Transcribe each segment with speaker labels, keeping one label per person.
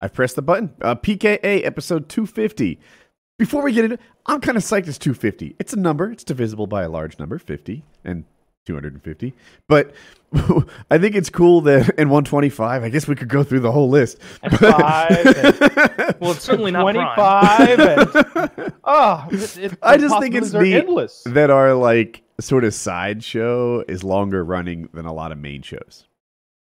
Speaker 1: I've pressed the button. Uh, PKA episode 250. Before we get into it, I'm kind of psyched it's 250. It's a number, it's divisible by a large number, 50 and 250. But I think it's cool that in 125, I guess we could go through the whole list.
Speaker 2: And five, and
Speaker 3: Well, it's certainly not
Speaker 2: 25, and oh, it, it,
Speaker 1: I just think it's
Speaker 2: possibilities are
Speaker 1: neat
Speaker 2: endless.
Speaker 1: that our like sort of sideshow is longer running than a lot of main shows.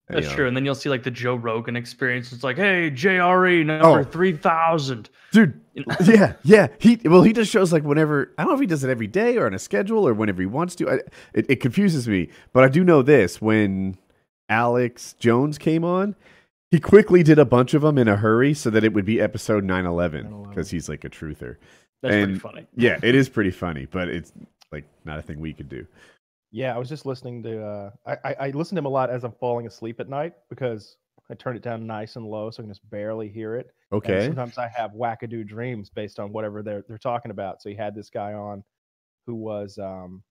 Speaker 3: That's
Speaker 1: You know?
Speaker 3: true. And then you'll see like the Joe Rogan experience. It's like, hey, JRE number
Speaker 1: Oh.
Speaker 3: 3000.
Speaker 1: dude. yeah, yeah. He well, he just shows like whenever. I don't know if he does it every day or on a schedule or whenever he wants to. I, it, it confuses me, but I do know this: when Alex Jones came on, he quickly did a bunch of them in a hurry so that it would be episode 911 because he's like a truther.
Speaker 3: That's pretty funny.
Speaker 1: Yeah, it is pretty funny, but it's like not a thing we could do.
Speaker 2: Yeah, I was just listening to. Uh, I, I I listen to him a lot as I'm falling asleep at night because I turn it down nice and low so I can just barely hear it. And
Speaker 1: Okay.
Speaker 2: sometimes I have wackadoo dreams based on whatever they're they're talking about. So he had this guy on, who was um,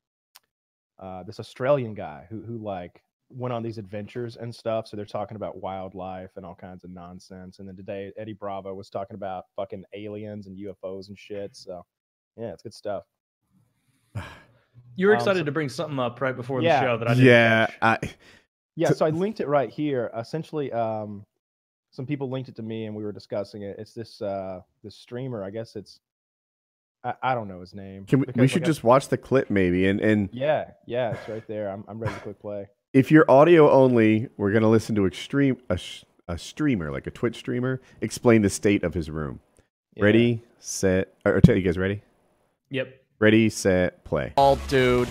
Speaker 2: uh, this Australian guy who who like went on these adventures and stuff. So they're talking about wildlife and all kinds of nonsense. And then today Eddie Bravo was talking about fucking aliens and UFOs and shit. So yeah, it's good stuff.
Speaker 3: You were
Speaker 2: Um,
Speaker 3: excited
Speaker 2: so-
Speaker 3: to bring something up right before
Speaker 2: Yeah.
Speaker 3: the show that I didn't
Speaker 1: Yeah. I,
Speaker 2: Yeah,
Speaker 1: So-
Speaker 2: so I linked it right here. Essentially, um, some people linked it to me, and we were discussing it. It's this uh, this streamer. I guess it's I, I don't know his name.
Speaker 1: can we,
Speaker 2: because,
Speaker 1: we should
Speaker 2: like, I-
Speaker 1: just watch the clip maybe, and and
Speaker 2: yeah, yeah, it's right there. I'm I'm ready to click play.
Speaker 1: if you're audio only, we're gonna listen to extreme a, a streamer like a Twitch streamer explain the state of his room.
Speaker 2: Yeah.
Speaker 1: Ready, set. Or, or tell you guys ready.
Speaker 3: Yep.
Speaker 1: Ready, set, play.
Speaker 4: Oh, dude.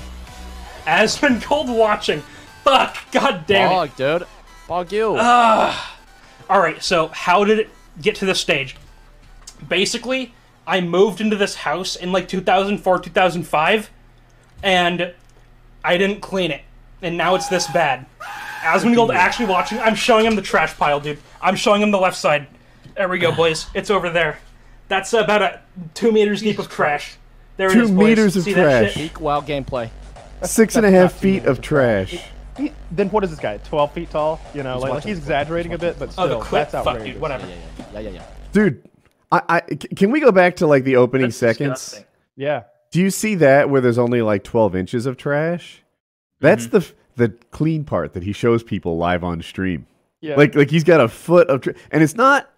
Speaker 3: Asmongold watching. Fuck. God damn it.
Speaker 4: Bog, dude. Bog you.
Speaker 3: Ah. All right. So how did it get to this stage? Basically, I moved into this house in like 2004, 2005, and I didn't clean it, and now it's this bad. Asmongold actually watching. I'm showing him the trash pile, dude. I'm showing him the left side. There we go, boys. It's over there. That's about a two meters deep of trash. There
Speaker 1: Two
Speaker 3: is, boys.
Speaker 1: meters of
Speaker 3: See
Speaker 1: trash.
Speaker 4: Peak WoW gameplay.
Speaker 1: Six and a half and a
Speaker 2: that's
Speaker 1: half
Speaker 2: not too
Speaker 1: feet of trash.
Speaker 2: He, then what is this guy? 12 feet tall? You know, like, like he's
Speaker 4: the clip,
Speaker 2: exaggerating a bit, but still,
Speaker 3: Oh, the clip.
Speaker 2: that's
Speaker 3: Fuck,
Speaker 2: outrageous.
Speaker 3: dude. Whatever.
Speaker 4: Yeah, yeah, yeah, yeah, yeah.
Speaker 1: Dude, I, I c- can we go back to like the opening
Speaker 3: That's
Speaker 1: seconds?
Speaker 3: disgusting.
Speaker 2: Yeah,
Speaker 1: Do you see that where there's only like 12 inches of trash? That's mm-hmm. the f- the clean part that he shows people live on stream.
Speaker 2: yeah.
Speaker 1: Like like he's got a foot of tra- and it's not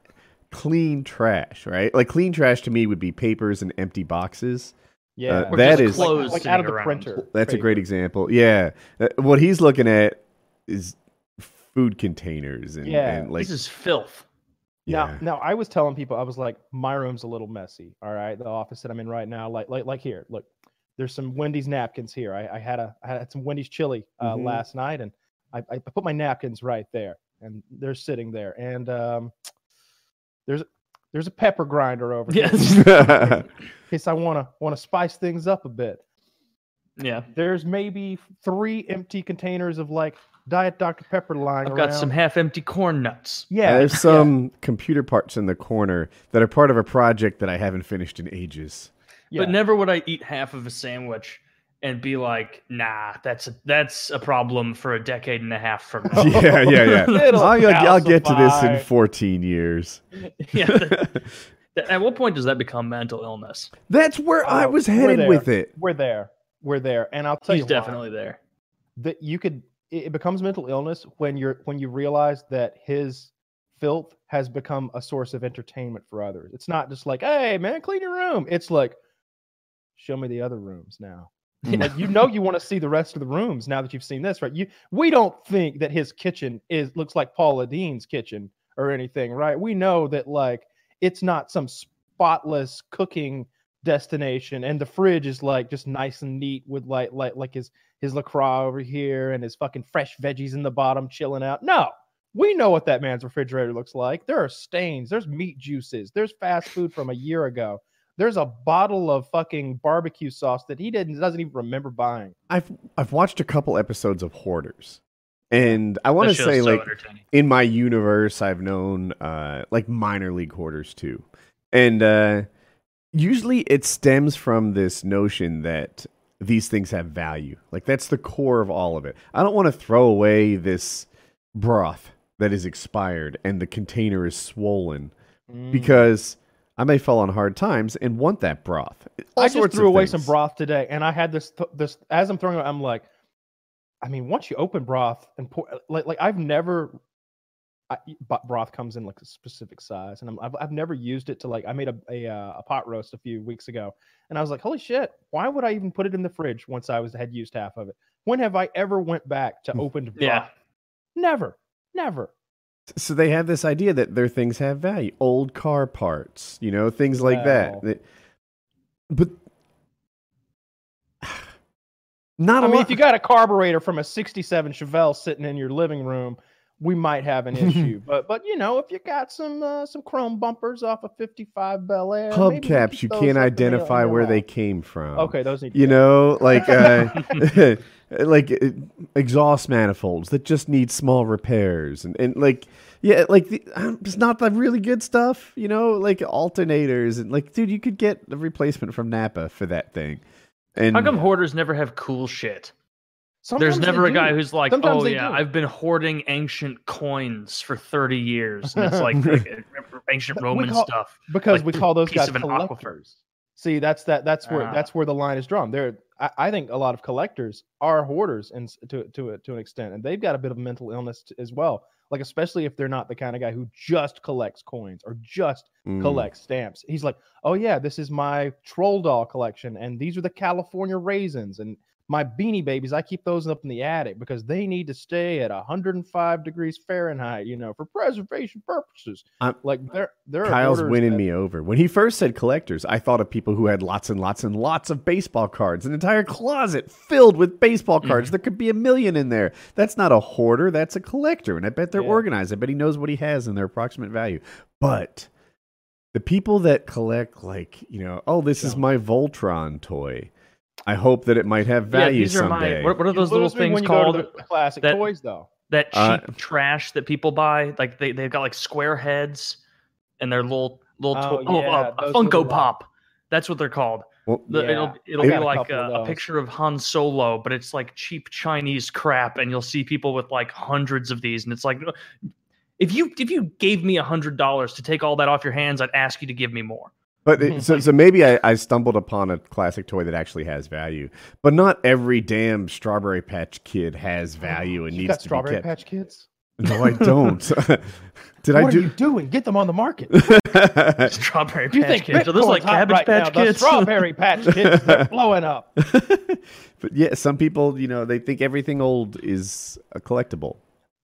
Speaker 1: clean trash, right? Like clean trash to me would be papers and empty boxes.
Speaker 2: Yeah.
Speaker 1: uh,
Speaker 3: Or
Speaker 1: that
Speaker 3: just
Speaker 1: is-
Speaker 3: clothes
Speaker 2: like out of the
Speaker 3: around.
Speaker 2: printer.
Speaker 1: That's a great example. Yeah. Uh, What he's looking at is food containers and,
Speaker 2: Yeah.
Speaker 1: and like
Speaker 3: This is filth.
Speaker 1: yeah.
Speaker 2: Now, now I was telling people I was like, my room's a little messy. All right, the office that I'm in right now, like, like, like here, look, there's some Wendy's napkins here. I, I had a, I had some Wendy's chili uh,
Speaker 1: Mhm.
Speaker 2: last night, and I, I put my napkins right there, and they're sitting there. And um, there's, there's a pepper grinder over here
Speaker 3: Yes.
Speaker 2: in case I wanna wanna spice things up a bit.
Speaker 3: Yeah.
Speaker 2: There's maybe three empty containers of like Diet Dr Pepper lying
Speaker 3: I've
Speaker 2: around.
Speaker 3: got some half-empty corn nuts.
Speaker 2: yeah,
Speaker 1: There's some computer parts in the corner that are part of a project that I haven't finished in ages.
Speaker 2: yeah.
Speaker 3: But never would I eat half of a sandwich and be like, "Nah, that's a, that's a problem for a decade and a half from now."
Speaker 1: yeah, yeah, yeah.
Speaker 2: It'll
Speaker 1: I'll, I'll get to this in 14 years.
Speaker 3: yeah. th- th- At what point does that become mental illness?
Speaker 1: That's where I
Speaker 2: Oh,
Speaker 1: was headed with it.
Speaker 2: We're there. We're there. And I'll tell
Speaker 3: He's
Speaker 2: you why.
Speaker 3: definitely there.
Speaker 2: that you could it it becomes mental illness when you're when you realize that his filth has become a source of entertainment for others. It's not just like, hey man, clean your room. It's like, show me the other rooms now. like you know you want to see the rest of the rooms now that you've seen this, right? You we don't think that his kitchen is looks like Paula Deen's kitchen or anything, right? We know that like it's not some spotless cooking destination and the fridge is like just nice and neat with like like like his his lacroix over here and his fucking fresh veggies in the bottom chilling out. No, we know what that man's refrigerator looks like. There are stains, there's meat juices, there's fast food from a year ago. There's a bottle of fucking barbecue sauce that he didn't doesn't even remember buying.
Speaker 1: I've I've watched a couple episodes of Hoarders, and I want to say
Speaker 3: so
Speaker 1: like in my universe, I've known uh, like minor league hoarders too, and uh, usually it stems from this notion that these things have value. Like that's the core of all of it. I don't want to throw away this broth that is expired and the container is swollen
Speaker 2: Mm.
Speaker 1: because I may fall on hard times and want that broth. All
Speaker 2: I just threw away some broth today, and I had this th- this as I'm throwing it. I'm like, I mean, once you open broth and pour, like like I've never. I, but broth comes in like a specific size, and I'm, I've I've never used it to like I made a a, uh, a pot roast a few weeks ago, and I was like, holy shit, why would I even put it in the fridge once I was had used half of it? When have I ever went back to opened broth?
Speaker 5: Yeah.
Speaker 2: Never, never.
Speaker 1: So they have this idea that their things have value, old car parts, you know, things like
Speaker 2: Well.
Speaker 1: that. But not
Speaker 2: I mean,
Speaker 1: lot.
Speaker 2: if you got a carburetor from a '67 Chevelle sitting in your living room, we might have an issue. but but you know, if you got some uh, some chrome bumpers off a '55 Bel Air,
Speaker 1: hubcaps,
Speaker 2: keep
Speaker 1: you can't
Speaker 2: up in the-
Speaker 1: identify where they came from.
Speaker 2: Okay, those need. To
Speaker 1: you
Speaker 2: go.
Speaker 1: know like uh, like uh, exhaust manifolds that just need small repairs and, and like yeah like the, um, it's not the really good stuff you know like alternators and like dude you could get a replacement from napa for that thing and
Speaker 5: How come hoarders never have cool shit?
Speaker 2: Sometimes
Speaker 5: There's never a guy who's like,
Speaker 2: Sometimes
Speaker 5: "Oh yeah,
Speaker 2: do.
Speaker 5: I've been hoarding ancient coins for 30 years." And it's like, like, uh, ancient Roman
Speaker 2: call-
Speaker 5: stuff.
Speaker 2: because
Speaker 5: like
Speaker 2: we call those guys
Speaker 5: of an aquifer.
Speaker 2: collectors. See, that's that. That's where
Speaker 5: Ah.
Speaker 2: that's where the line is drawn. There, I, I think a lot of collectors are hoarders, and to to a, to an extent, and they've got a bit of mental illness t- as well. Like especially if they're not the kind of guy who just collects coins or just
Speaker 1: Mm.
Speaker 2: collects stamps. He's like, oh yeah, this is my troll doll collection, and these are the California raisins, and my beanie babies. I keep those up in the attic because they need to stay at 105 degrees Fahrenheit, you know, for preservation purposes.
Speaker 1: I'm-
Speaker 2: like there are
Speaker 1: Kyle's winning
Speaker 2: that-
Speaker 1: me over. When he first said collectors, I thought of people who had lots and lots and lots of baseball cards, an entire closet filled with baseball cards. There could be a million in there. That's not a hoarder, that's a collector. And I bet they're
Speaker 2: Yeah.
Speaker 1: organized. I bet he knows what he has and their approximate value. But the people that collect, like, you know, oh, this is my Voltron toy. I hope that it might have
Speaker 5: Yeah,
Speaker 1: value
Speaker 5: these are
Speaker 1: someday.
Speaker 5: my. What, what are those little things
Speaker 2: when to
Speaker 5: called?
Speaker 2: classic
Speaker 5: that-
Speaker 2: toys, though.
Speaker 5: that cheap
Speaker 1: Uh,
Speaker 5: trash that people buy. Like they they've got like square heads, and they're little little
Speaker 2: Oh,
Speaker 5: to- oh,
Speaker 2: yeah,
Speaker 5: uh, a
Speaker 2: those
Speaker 5: Funko
Speaker 2: little, uh,
Speaker 5: Pop. That's what they're called.
Speaker 1: Well,
Speaker 5: The,
Speaker 2: Yeah,
Speaker 5: it'll it'll be like a, a picture of Han Solo, but it's like cheap Chinese crap, and you'll see people with like hundreds of these, and it's like, if you if you gave me a hundred dollars to take all that off your hands, I'd ask you to give me more.
Speaker 1: But it, so, so maybe I, I stumbled upon a classic toy that actually has value. But not every damn Strawberry Patch Kid has value and
Speaker 2: you
Speaker 1: needs
Speaker 2: got
Speaker 1: to
Speaker 2: Strawberry
Speaker 1: be kept.
Speaker 2: Patch Kids?
Speaker 1: No, I don't. Did I
Speaker 2: what are you
Speaker 1: do?
Speaker 2: doing? Get them on the market.
Speaker 5: Strawberry
Speaker 2: Do you
Speaker 5: Patch
Speaker 2: think
Speaker 5: Kids. So those are like Cabbage
Speaker 2: right
Speaker 5: Patch
Speaker 2: now? The
Speaker 5: Kids.
Speaker 2: Strawberry Patch Kids, they're blowing up.
Speaker 1: but yeah, some people, you know, they think everything old is a collectible.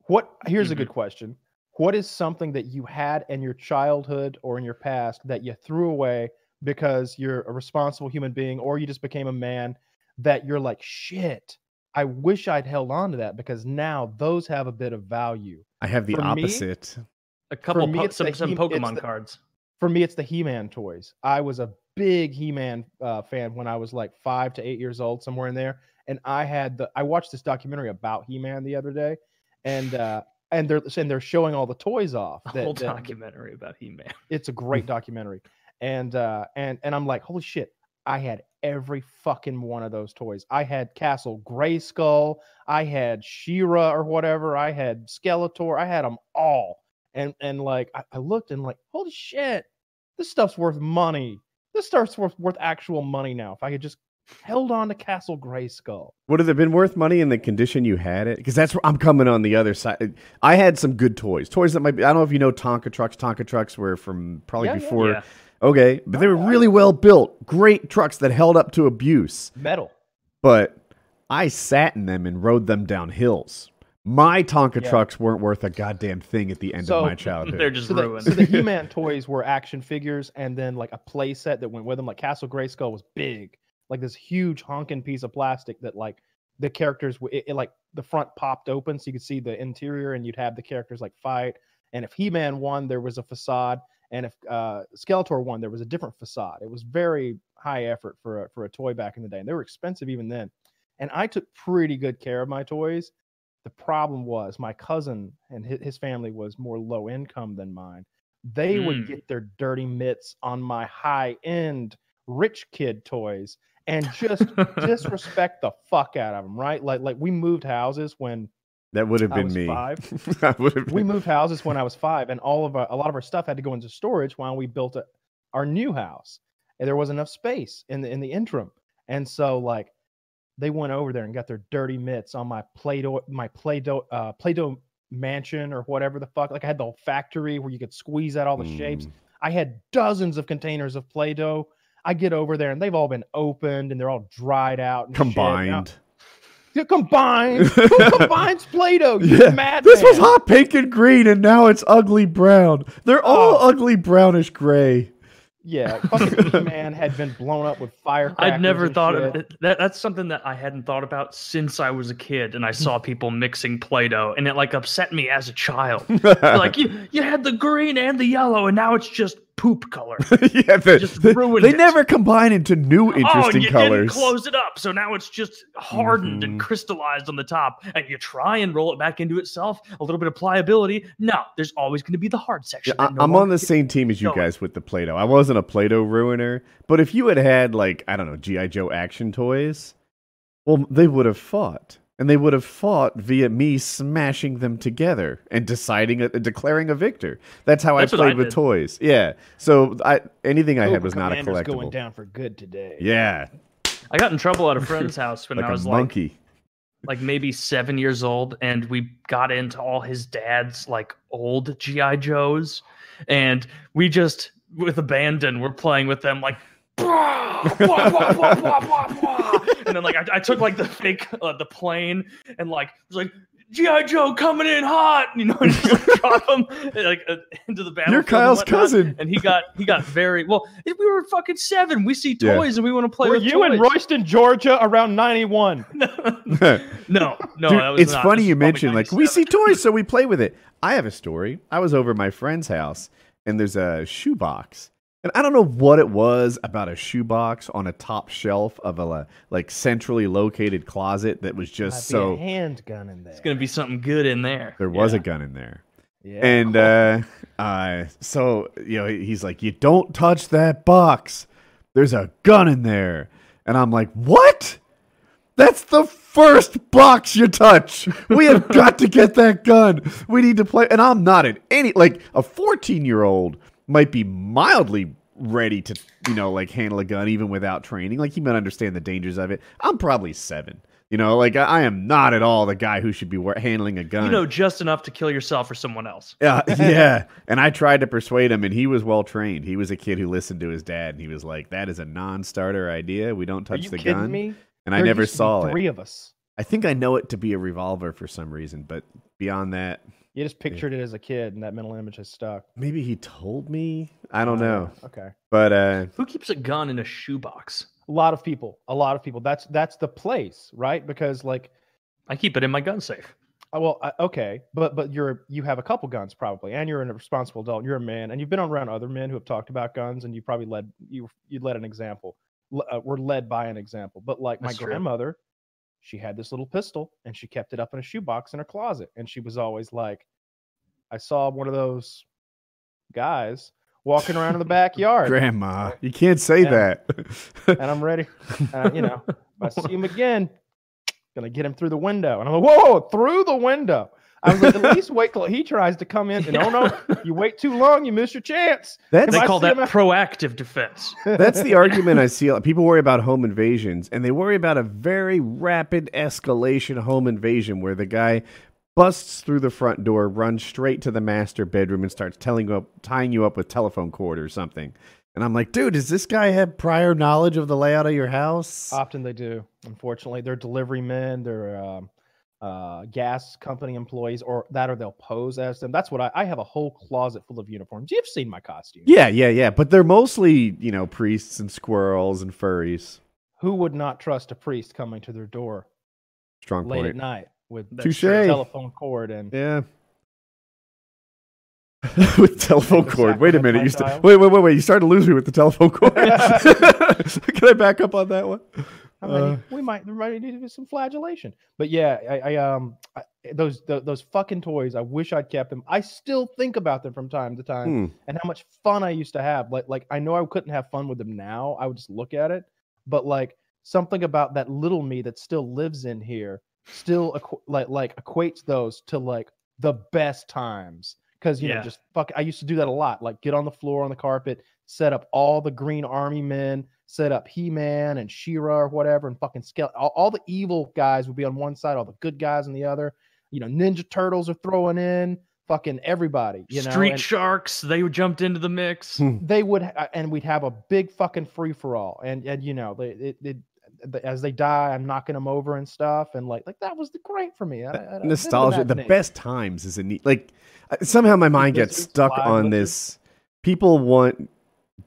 Speaker 2: What? Here's a
Speaker 5: Mhm.
Speaker 2: good question. What is something that you had in your childhood or in your past that you threw away because you're a responsible human being or you just became a man that you're like, shit, I wish I'd held on to that because now those have a bit of value.
Speaker 1: I have the
Speaker 2: For me,
Speaker 1: opposite.
Speaker 5: A couple
Speaker 2: me,
Speaker 5: po- some some
Speaker 2: He-
Speaker 5: Pokemon
Speaker 2: the-
Speaker 5: cards.
Speaker 2: For me, it's the He-Man toys. I was a big He-Man uh, fan when I was like five to eight years old, somewhere in there. And I had the I watched this documentary about He-Man the other day, and uh, and they're and they're showing all the toys off.
Speaker 5: A whole
Speaker 2: that-
Speaker 5: documentary about He-Man.
Speaker 2: it's a great documentary, and uh, and and I'm like, holy shit! I had every fucking one of those toys. I had Castle Grayskull, I had She-Ra or whatever, I had Skeletor, I had them all. And and like I, I looked and like, holy shit, this stuff's worth money. This stuff's worth worth actual money now. If I could just held on to Castle Grayskull.
Speaker 1: Would it have been worth money in the condition you had it? Because that's where I'm coming on the other side. I had some good toys. Toys that might be, I don't know if you know Tonka trucks. Tonka trucks were from probably
Speaker 2: Yeah, yeah.
Speaker 1: before.
Speaker 5: Yeah.
Speaker 1: Okay. But they were really well built. Great trucks that held up to abuse.
Speaker 2: Metal.
Speaker 1: But I sat in them and rode them down hills. My Tonka
Speaker 2: Yeah.
Speaker 1: trucks weren't worth a goddamn thing at the end
Speaker 2: So,
Speaker 1: of my childhood.
Speaker 5: They're just
Speaker 2: So the,
Speaker 5: ruined.
Speaker 2: so the He-Man toys were action figures, and then like a play set that went with them. Like Castle Grayskull was big, like this huge honking piece of plastic that like the characters it, it, like the front popped open so you could see the interior, and you'd have the characters like fight. And if He-Man won, there was a facade, and if uh, Skeletor won, there was a different facade. It was very high effort for a, for a toy back in the day, and they were expensive even then. And I took pretty good care of my toys. The problem was my cousin and his, family was more low income than mine. They would
Speaker 5: Mm.
Speaker 2: get their dirty mitts on my high end rich kid toys and just disrespect the fuck out of them, right? Like like we moved houses when
Speaker 1: That would have been me.
Speaker 2: five.
Speaker 1: Have
Speaker 2: we moved houses when I was five, and all of our, a lot of our stuff had to go into storage while we built a, our new house, and there wasn't enough space in the in the interim. And so, like, they went over there and got their dirty mitts on my Play-Doh, my Play-Doh, uh, Play-Doh mansion or whatever the fuck. Like, I had the whole factory where you could squeeze out all the shapes.
Speaker 1: Mm.
Speaker 2: I had dozens of containers of Play-Doh. I get over there and they've all been opened and they're all dried out. And shit. Now-
Speaker 1: combined.
Speaker 2: Yeah, combined. Who combines Play-Doh? You
Speaker 1: Yeah,
Speaker 2: madman.
Speaker 1: this was hot pink and green, and now it's ugly brown. They're oh. all
Speaker 2: Oh.
Speaker 1: ugly brownish gray.
Speaker 2: Yeah, fucking man had been blown up with firecrackers.
Speaker 5: I'd never
Speaker 2: and
Speaker 5: thought
Speaker 2: shit.
Speaker 5: of it. That, that's something that I hadn't thought about since I was a kid, and I saw people mixing Play-Doh, and it like upset me as a child. like you, you had the green and the yellow, and now it's just poop color.
Speaker 1: yeah, the,
Speaker 5: Just ruined
Speaker 1: they
Speaker 5: it.
Speaker 1: never combine into new
Speaker 5: oh,
Speaker 1: interesting
Speaker 5: you
Speaker 1: colors.
Speaker 5: didn't close it up, so now it's just hardened
Speaker 1: Mhm.
Speaker 5: and crystallized on the top. And you try and roll it back into itself, a little bit of pliability. No, there's always going to be the hard section.
Speaker 1: Yeah, I,
Speaker 5: no
Speaker 1: I'm on the same team as you
Speaker 5: going.
Speaker 1: guys with the Play-Doh. I wasn't a Play-Doh ruiner, but if you had had like I don't know GI Joe action toys, well, they would have fought, and they would have fought via me smashing them together and deciding, a, declaring a victor. That's how
Speaker 5: That's
Speaker 1: I
Speaker 5: what I
Speaker 1: played with toys. Yeah, so I anything I had
Speaker 2: Cobra
Speaker 1: was not a
Speaker 2: Commander's
Speaker 1: collectible.
Speaker 2: going down for good today.
Speaker 1: Yeah,
Speaker 5: I got in trouble at a friend's house when
Speaker 1: like
Speaker 5: I
Speaker 1: a
Speaker 5: was like
Speaker 1: monkey.
Speaker 5: like maybe seven years old, and we got into all his dad's like old GI Joes, and we just with abandon we're playing with them like. "Brah, blah, blah, and then like I, I took like the fake uh, the plane and like was like GI Joe coming in hot, you know, and just like drop him like uh, into the battlefield.
Speaker 1: You're Kyle's
Speaker 5: whatnot.
Speaker 1: cousin.
Speaker 5: and he got he got very well. We were fucking seven. We see
Speaker 1: Yeah.
Speaker 5: toys and we want to play
Speaker 2: Were
Speaker 5: with
Speaker 2: you in. Royston, Georgia, around '91?
Speaker 5: no, no, no.
Speaker 1: Dude,
Speaker 5: that was
Speaker 1: it's
Speaker 5: not.
Speaker 1: funny
Speaker 5: This
Speaker 1: you mentioned like we see toys, so we play with it. I have a story. I was over at my friend's house, and there's a shoebox, and I don't know what it was about a shoebox on a top shelf of a like centrally located closet that was just
Speaker 2: Might be a
Speaker 1: so.
Speaker 2: handgun in there.
Speaker 5: It's gonna be something good in there.
Speaker 1: There was
Speaker 5: Yeah.
Speaker 1: a gun in there.
Speaker 2: yeah.
Speaker 1: And uh, uh, so you know, he's like, "You don't touch that box. There's a gun in there." And I'm like, "What? That's the first box you touch. We have got to get that gun. We need to play." And I'm not at any like a 14 year old might be mildly ready to you know like handle a gun even without training. Like he might understand the dangers of it. I'm probably seven. You know, like I, I am not at all the guy who should be wa- handling a gun.
Speaker 5: You know, just enough to kill yourself or someone else.
Speaker 1: Yeah, yeah. And I tried to persuade him, and he was well trained. He was a kid who listened to his dad, and he was like, "That is a non-starter idea. We don't
Speaker 2: Are
Speaker 1: touch
Speaker 2: you
Speaker 1: the
Speaker 2: kidding
Speaker 1: gun."
Speaker 2: me?
Speaker 1: And I never
Speaker 2: used to be
Speaker 1: saw it.
Speaker 2: Three of us.
Speaker 1: I think I know it to be a revolver for some reason, but beyond that,
Speaker 2: You just pictured it as a kid, and that mental image has stuck.
Speaker 1: maybe he told me. I don't
Speaker 2: Oh,
Speaker 1: know.
Speaker 2: Okay.
Speaker 1: but uh,
Speaker 5: Who keeps a gun in a shoebox?
Speaker 2: A lot of people. A lot of people. That's that's the place, right? Because like,
Speaker 5: I keep it in my gun safe.
Speaker 2: uh, well, uh, okay, but but you're you have a couple guns probably, and you're a responsible adult. You're a man, and you've been around other men who have talked about guns, and you probably led you you led an example. Le- Uh, we're led by an example. But like
Speaker 5: That's
Speaker 2: my
Speaker 5: true.
Speaker 2: grandmother, she had this little pistol, and she kept it up in a shoebox in her closet, and she was always like, I saw one of those guys walking around in the backyard.
Speaker 1: Grandma, you can't say
Speaker 2: Yeah.
Speaker 1: that.
Speaker 2: and I'm ready. Uh, you know, if I see him again, gonna get him through the window. And I'm like, whoa, through the window. I was like, at least wait till he tries to come in. And oh no, you wait too long, you miss your chance.
Speaker 1: That's
Speaker 5: They
Speaker 2: I
Speaker 5: call that
Speaker 2: him-
Speaker 5: proactive defense.
Speaker 1: That's the argument I see. People worry about home invasions, and they worry about a very rapid escalation home invasion where the guy busts through the front door, runs straight to the master bedroom, and starts telling you up, tying you up with telephone cord or something. And I'm like, dude, does this guy have prior knowledge of the layout of your house?
Speaker 2: Often they do. Unfortunately, they're delivery men. They're um, uh, gas company employees, or that, or they'll pose as them. That's what I, I have a whole closet full of uniforms. You've seen my costume.
Speaker 1: yeah, yeah, yeah. But they're mostly, you know, priests and squirrels and furries.
Speaker 2: Who would not trust a priest coming to their door
Speaker 1: Strong
Speaker 2: late at night with
Speaker 1: Touche.
Speaker 2: telephone cord and
Speaker 1: Yeah. with telephone cord. Wait a minute. You st- wait, wait, wait, wait. You started to lose me with the telephone cord. Can I back up on that one?
Speaker 2: I mean,
Speaker 1: Uh,
Speaker 2: we might there might need to be some flagellation. But yeah, I, I um I, those tho- those fucking toys. I wish I'd kept them. I still think about them from time to time
Speaker 1: Hmm.
Speaker 2: and how much fun I used to have. Like like I know I couldn't have fun with them now. I would just look at it, but like something about that little me that still lives in here still equ- like like equates those to like the best times because you know just fuck. I used to do that a lot. Like get on the floor on the carpet, set up all the Green Army men, set up He Man and She-Ra or whatever, and fucking scale. All, all the evil guys would be on one side, all the good guys on the other. You know, Ninja Turtles are throwing in fucking everybody. You know,
Speaker 5: Street
Speaker 2: and-
Speaker 5: Sharks, they jumped into the mix.
Speaker 1: Hmm.
Speaker 2: they would and we'd have a big fucking free for all and and you know they it, it, the- as they die i'm knocking them over and stuff and like like that was the great for me I, I- I
Speaker 1: nostalgia the
Speaker 2: niche.
Speaker 1: best times is a neat like uh, somehow my mind gets stuck on this people want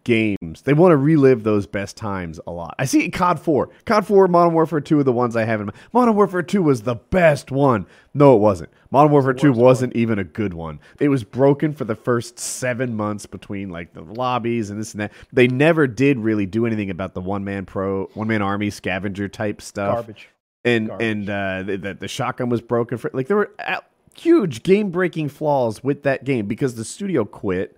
Speaker 1: games. They want to relive those best times a lot. I see cod 4 cod 4 modern warfare 2 are the ones i have in mind modern warfare 2 was the best one. No it wasn't. Modern warfare 2 wasn't even a good one. It was broken for the first seven months between like the lobbies and this and that. They never did really do anything about the one man pro one man army scavenger type stuff.
Speaker 2: Garbage.
Speaker 1: And
Speaker 2: Garbage.
Speaker 1: and uh, the, the the shotgun was broken for like there were uh, huge game breaking flaws with that game because the studio quit.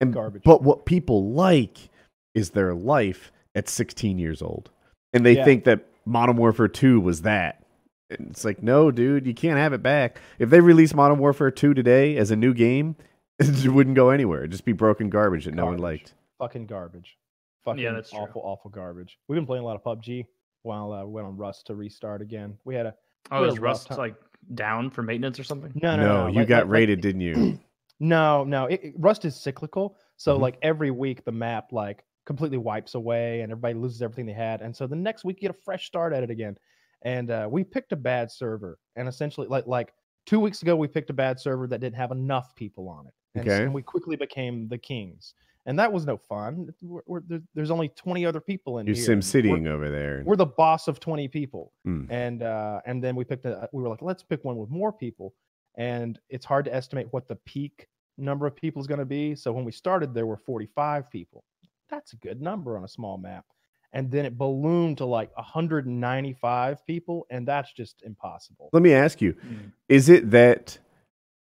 Speaker 1: And
Speaker 2: Garbage.
Speaker 1: but what people like is their life at 16 years old, and they
Speaker 2: Yeah.
Speaker 1: think that Modern Warfare 2 was that. And it's like, no, dude, you can't have it back. If they release Modern Warfare 2 today as a new game, it wouldn't go anywhere. It'd just be broken garbage that no one liked.
Speaker 2: fucking garbage fucking
Speaker 5: that's true.
Speaker 2: awful awful garbage we've been playing a lot of pubg while uh, we went on rust to restart again we had a
Speaker 5: Oh,
Speaker 2: What
Speaker 5: is
Speaker 2: a rough
Speaker 5: Rust
Speaker 2: time.
Speaker 5: like down for maintenance or something?
Speaker 2: no
Speaker 1: No,
Speaker 2: no, no,
Speaker 1: you
Speaker 2: like-
Speaker 1: got
Speaker 2: like- like-
Speaker 1: raided, didn't you?
Speaker 2: No, no. It, it- Rust is cyclical. So
Speaker 1: Mhm.
Speaker 2: like every week the map like completely wipes away and everybody loses everything they had. And so the next week you get a fresh start at it again. And uh, we picked a bad server. And essentially like like two weeks ago we picked a bad server that didn't have enough people on it. And,
Speaker 1: Okay.
Speaker 2: and we quickly became the kings. And that was no fun. We're, we're, there's only 20 other people in
Speaker 1: You're
Speaker 2: here.
Speaker 1: sim
Speaker 2: and we're-
Speaker 1: citying over there.
Speaker 2: we're the boss of 20 people
Speaker 1: Mm.
Speaker 2: and uh and then we picked a we were like let's pick one with more people and it's hard to estimate what the peak number of people is going to be so when we started there were 45 people that's a good number on a small map and then it ballooned to like 195 people and that's just impossible
Speaker 1: Let me ask you:
Speaker 5: Mm.
Speaker 1: Is it that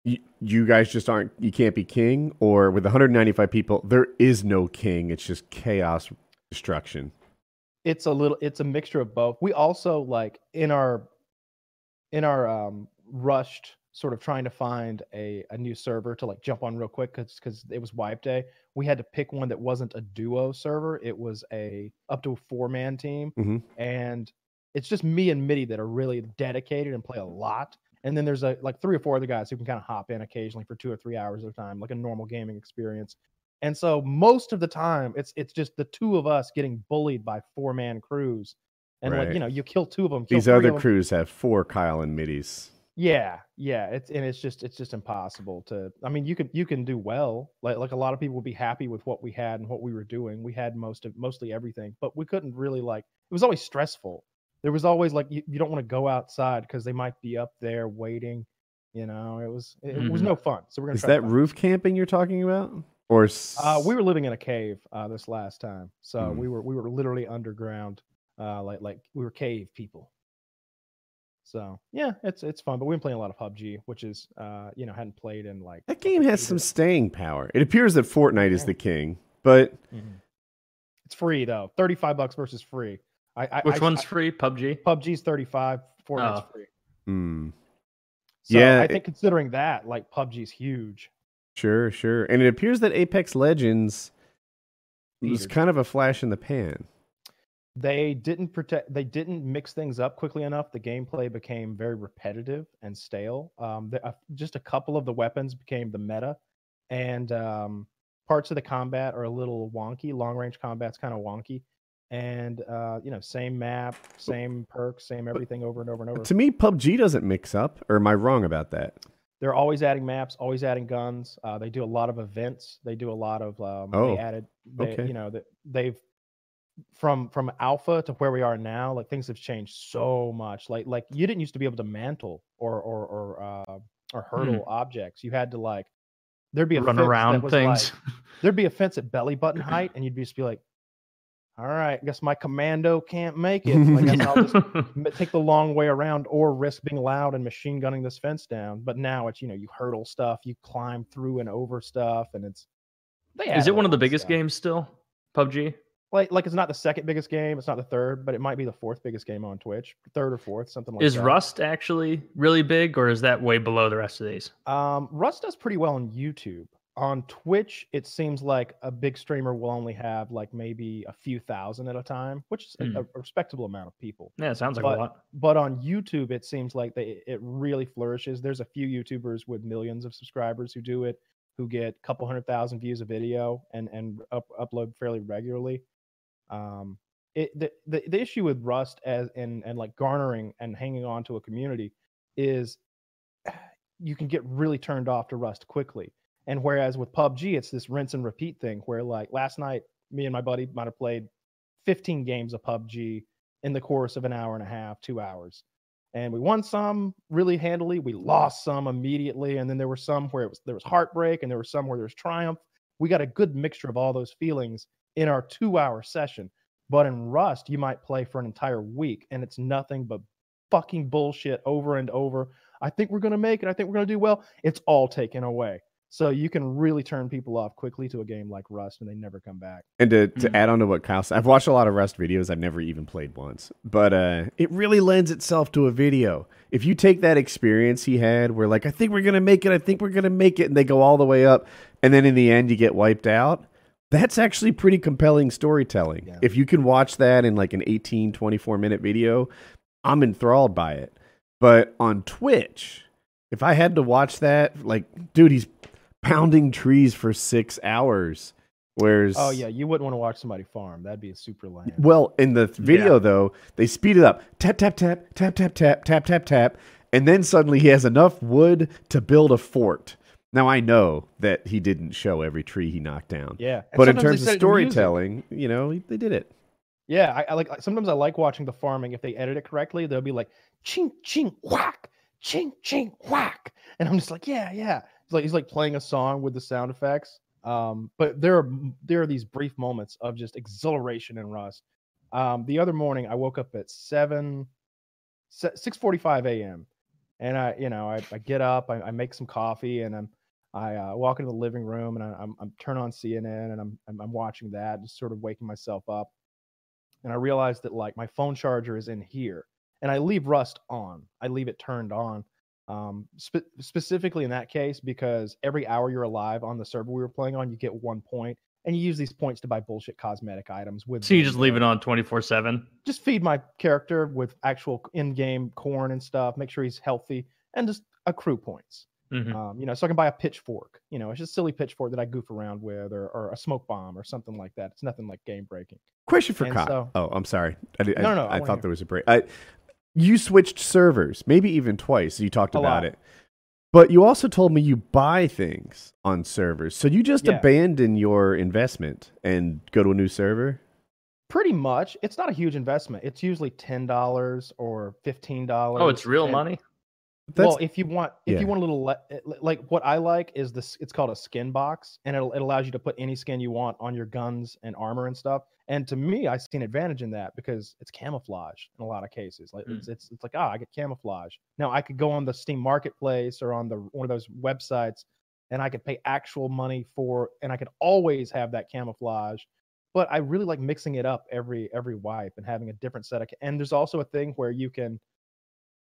Speaker 1: y- you guys just aren't? You can't be king, or with 195 people, there is no king. It's just chaos, destruction.
Speaker 2: it's a little it's a mixture of both we also like in our in our um rushed sort of trying to find a, a new server to like jump on real quick because because it was wipe day we had to pick one that wasn't a duo server it was a up to a four man team
Speaker 1: Mhm.
Speaker 2: and it's just me and Mitty that are really dedicated and play a lot and then there's a like three or four other guys who can kind of hop in occasionally for two or three hours at a time like a normal gaming experience and so most of the time it's it's just the two of us getting bullied by four man crews. And like, you know, you kill two of them.
Speaker 1: These other crews have four Kyle and Middies.
Speaker 2: Yeah, yeah. It's and it's just it's just impossible to I mean you can you can do well. Like like a lot of people would be happy with what we had and what we were doing. We had most of mostly everything, but we couldn't really like it was always stressful. There was always like you, you don't want to go outside because they might be up there waiting. You know, it was it, it was
Speaker 5: Mhm.
Speaker 2: no fun. So we're gonna
Speaker 1: Is
Speaker 2: try
Speaker 1: that roof camping you're talking about? Or s-
Speaker 2: Uh, we were living in a cave uh, this last time, so
Speaker 1: Mm.
Speaker 2: we were we were literally underground, uh, like like we were cave people. So yeah, it's it's fun, but we've been playing a lot of PUBG, which is uh, you know hadn't played in like
Speaker 1: that game has some
Speaker 2: either.
Speaker 1: staying power. It appears that Fortnite is the king, but
Speaker 2: it's free though, thirty five bucks versus free. I, I
Speaker 5: Which
Speaker 2: I-
Speaker 5: one's
Speaker 2: I-
Speaker 5: free? PUBG.
Speaker 2: PUBG's thirty five, Fortnite's
Speaker 5: Oh.
Speaker 2: free.
Speaker 1: hmm,
Speaker 2: So
Speaker 1: Yeah,
Speaker 2: I
Speaker 1: it-
Speaker 2: think considering that, like PUBG's huge.
Speaker 1: sure, sure. And it appears that Apex Legends was kind of a flash in the pan.
Speaker 2: They didn't protect they didn't mix things up quickly enough the gameplay became very repetitive and stale um the, uh, just a couple of the weapons became the meta and um parts of the combat are a little wonky long range combat's kind of wonky and uh you know same map same perks same everything over and over and over
Speaker 1: To me, PUBG doesn't mix up, or am I wrong about that?
Speaker 2: they're always adding maps always adding guns uh they do a lot of events they do a lot of um
Speaker 1: Oh,
Speaker 2: they added they,
Speaker 1: okay.
Speaker 2: you know that they've from from alpha to where we are now like things have changed so much like like you didn't used to be able to mantle or or or uh or hurdle objects you had to like there'd be a
Speaker 5: Run around things.
Speaker 2: like- there'd be a fence at belly button height and you'd just be like all right i guess my commando can't make it i guess i'll just take the long way around or risk being loud and machine gunning this fence down. But now it's you know you hurdle stuff, you climb through and over stuff, and it's
Speaker 5: Is it one of the biggest
Speaker 2: stuff.
Speaker 5: games still? PUBG.
Speaker 2: Like like it's not the second biggest game, it's not the third, but it might be the fourth biggest game on Twitch, third or fourth, something like
Speaker 5: Is
Speaker 2: that.
Speaker 5: Rust actually really big, or is that way below the rest of these?
Speaker 2: Um, Rust does pretty well on YouTube. On Twitch, it seems like a big streamer will only have like maybe a few thousand at a time, which is a-
Speaker 5: Hmm.
Speaker 2: a, a respectable amount of people.
Speaker 5: Yeah, it sounds like
Speaker 2: But-
Speaker 5: a lot.
Speaker 2: But on YouTube, it seems like they, it really flourishes. There's a few YouTubers with millions of subscribers who do it, who get a couple hundred thousand views a video and and up, upload fairly regularly. Um, it the, the the issue with Rust as and and like garnering and hanging on to a community is you can get really turned off to Rust quickly. And whereas with PUBG, it's this rinse and repeat thing where like last night, me and my buddy might have played 15 games of PUBG in the course of an hour and a half, two hours. And we won some really handily. We lost some immediately. And then there were some where it was there was heartbreak and there were some where there was triumph. We got a good mixture of all those feelings in our two hour session. But in Rust, you might play for an entire week and it's nothing but fucking bullshit over and over. I think we're going to make it. I think we're going to do well. It's all taken away. So you can really turn people off quickly to a game like Rust and they never come back.
Speaker 1: And to, to
Speaker 5: Mhm.
Speaker 1: add on to what Kyle said, I've watched a lot of Rust videos. I've never even played once, but uh, it really lends itself to a video. If you take that experience he had, where like I think we're gonna make it, I think we're gonna make it, and they go all the way up, and then in the end you get wiped out. That's actually pretty compelling storytelling.
Speaker 2: Yeah.
Speaker 1: If you can watch that in like an 18, 24 minute video, I'm enthralled by it. But on Twitch, if I had to watch that, like, dude, he's pounding trees for six hours. Whereas,
Speaker 2: Oh yeah, you wouldn't want to watch somebody farm. That'd be a super lame.
Speaker 1: well, in the th- video though, they speed it up. Tap tap tap tap tap tap tap tap tap, and then suddenly he has enough wood to build a fort. Now I know that he didn't show every tree he knocked down,
Speaker 2: Yeah, and
Speaker 1: but in terms of storytelling, you know, they did it.
Speaker 2: Yeah, I, I like sometimes I like watching the farming if they edit it correctly. They'll be like ching ching whack, ching ching whack, and I'm just like, yeah, yeah. It's like he's like playing a song with the sound effects. Um, but there are there are these brief moments of just exhilaration in Rust. Um, the other morning I woke up at seven, six forty five a.m. and I, you know, I, I get up, I, I make some coffee, and I'm I uh, walk into the living room and I, I'm I'm turn on CNN and I'm, I'm I'm watching that, just sort of waking myself up and I realized that like my phone charger is in here, and I leave Rust on. I leave it turned on, um, spe- specifically in that case because every hour you're alive on the server we were playing on, you get one point, and you use these points to buy bullshit cosmetic items. With
Speaker 5: So you just leave it on twenty four seven.
Speaker 2: Just feed my character with actual in-game corn and stuff. Make sure he's healthy, and just accrue points.
Speaker 5: Mhm.
Speaker 2: Um, you know, so I can buy a pitchfork. You know, it's just a silly pitchfork that I goof around with, or, or a smoke bomb, or something like that. It's nothing like game breaking.
Speaker 1: Question for
Speaker 2: And
Speaker 1: Kyle.
Speaker 2: so-
Speaker 1: oh, I'm sorry. I, did,
Speaker 2: No, no, I
Speaker 1: I
Speaker 2: wanna
Speaker 1: thought
Speaker 2: hear.
Speaker 1: there was a break. I, you switched servers, maybe even twice. You talked
Speaker 2: A
Speaker 1: about
Speaker 2: lot.
Speaker 1: it. But you also told me you buy things on servers. So you just
Speaker 2: Yeah.
Speaker 1: abandon your investment and go to a new server?
Speaker 2: Pretty much. It's not a huge investment. It's usually ten dollars or fifteen dollars.
Speaker 5: Oh, it's real money.
Speaker 2: Well, if you want, if
Speaker 1: yeah.
Speaker 2: you want a little, le- like what I like is this. It's called a skin box, and it it allows you to put any skin you want on your guns and armor and stuff. And to me, I see an advantage in that because it's camouflage in a lot of cases. Like
Speaker 5: Mm.
Speaker 2: it's, it's it's like ah, I get camouflage. Now I could go on the Steam Marketplace or on the one of those websites, and I could pay actual money for, and I could always have that camouflage. But I really like mixing it up every every wipe and having a different set of. And there's also a thing where you can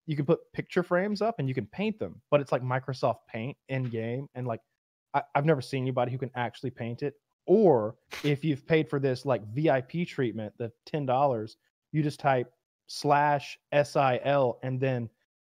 Speaker 2: you can put picture frames up and you can paint them, but it's like Microsoft Paint in game. And like, I, I've never seen anybody who can actually paint it. Or if you've paid for this like VIP treatment, the ten dollars, you just type slash sil and then